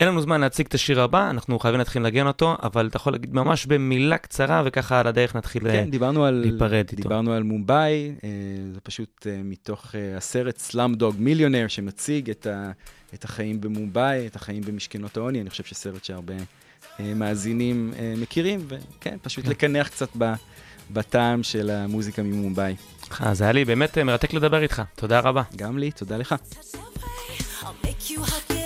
אין לנו זמן להציג את השיר הבא, אנחנו חייבים להתחיל לנגן אותו, אבל אתה יכול להגיד ממש במילה קצרה, וככה על הדרך נתחיל אה, כן, דיברנו על, להיפרד איתו. דיברנו על מומבאי, אה, זה פשוט אה, מתוך אה, הסרט סלאם דוג מיליונר, שמציג את, ה, את החיים במומבאי, את החיים במשכנות העוני, אני חושב שסרט שהרבה אה, מאזינים אה, מכירים, וכן, פשוט כן. לקנח קצת ב, בטעם של המוזיקה ממומבאי. אז היה לי באמת אה, מרתק לדבר איתך, תודה רבה. גם לי, תודה לך. I'll make you hot,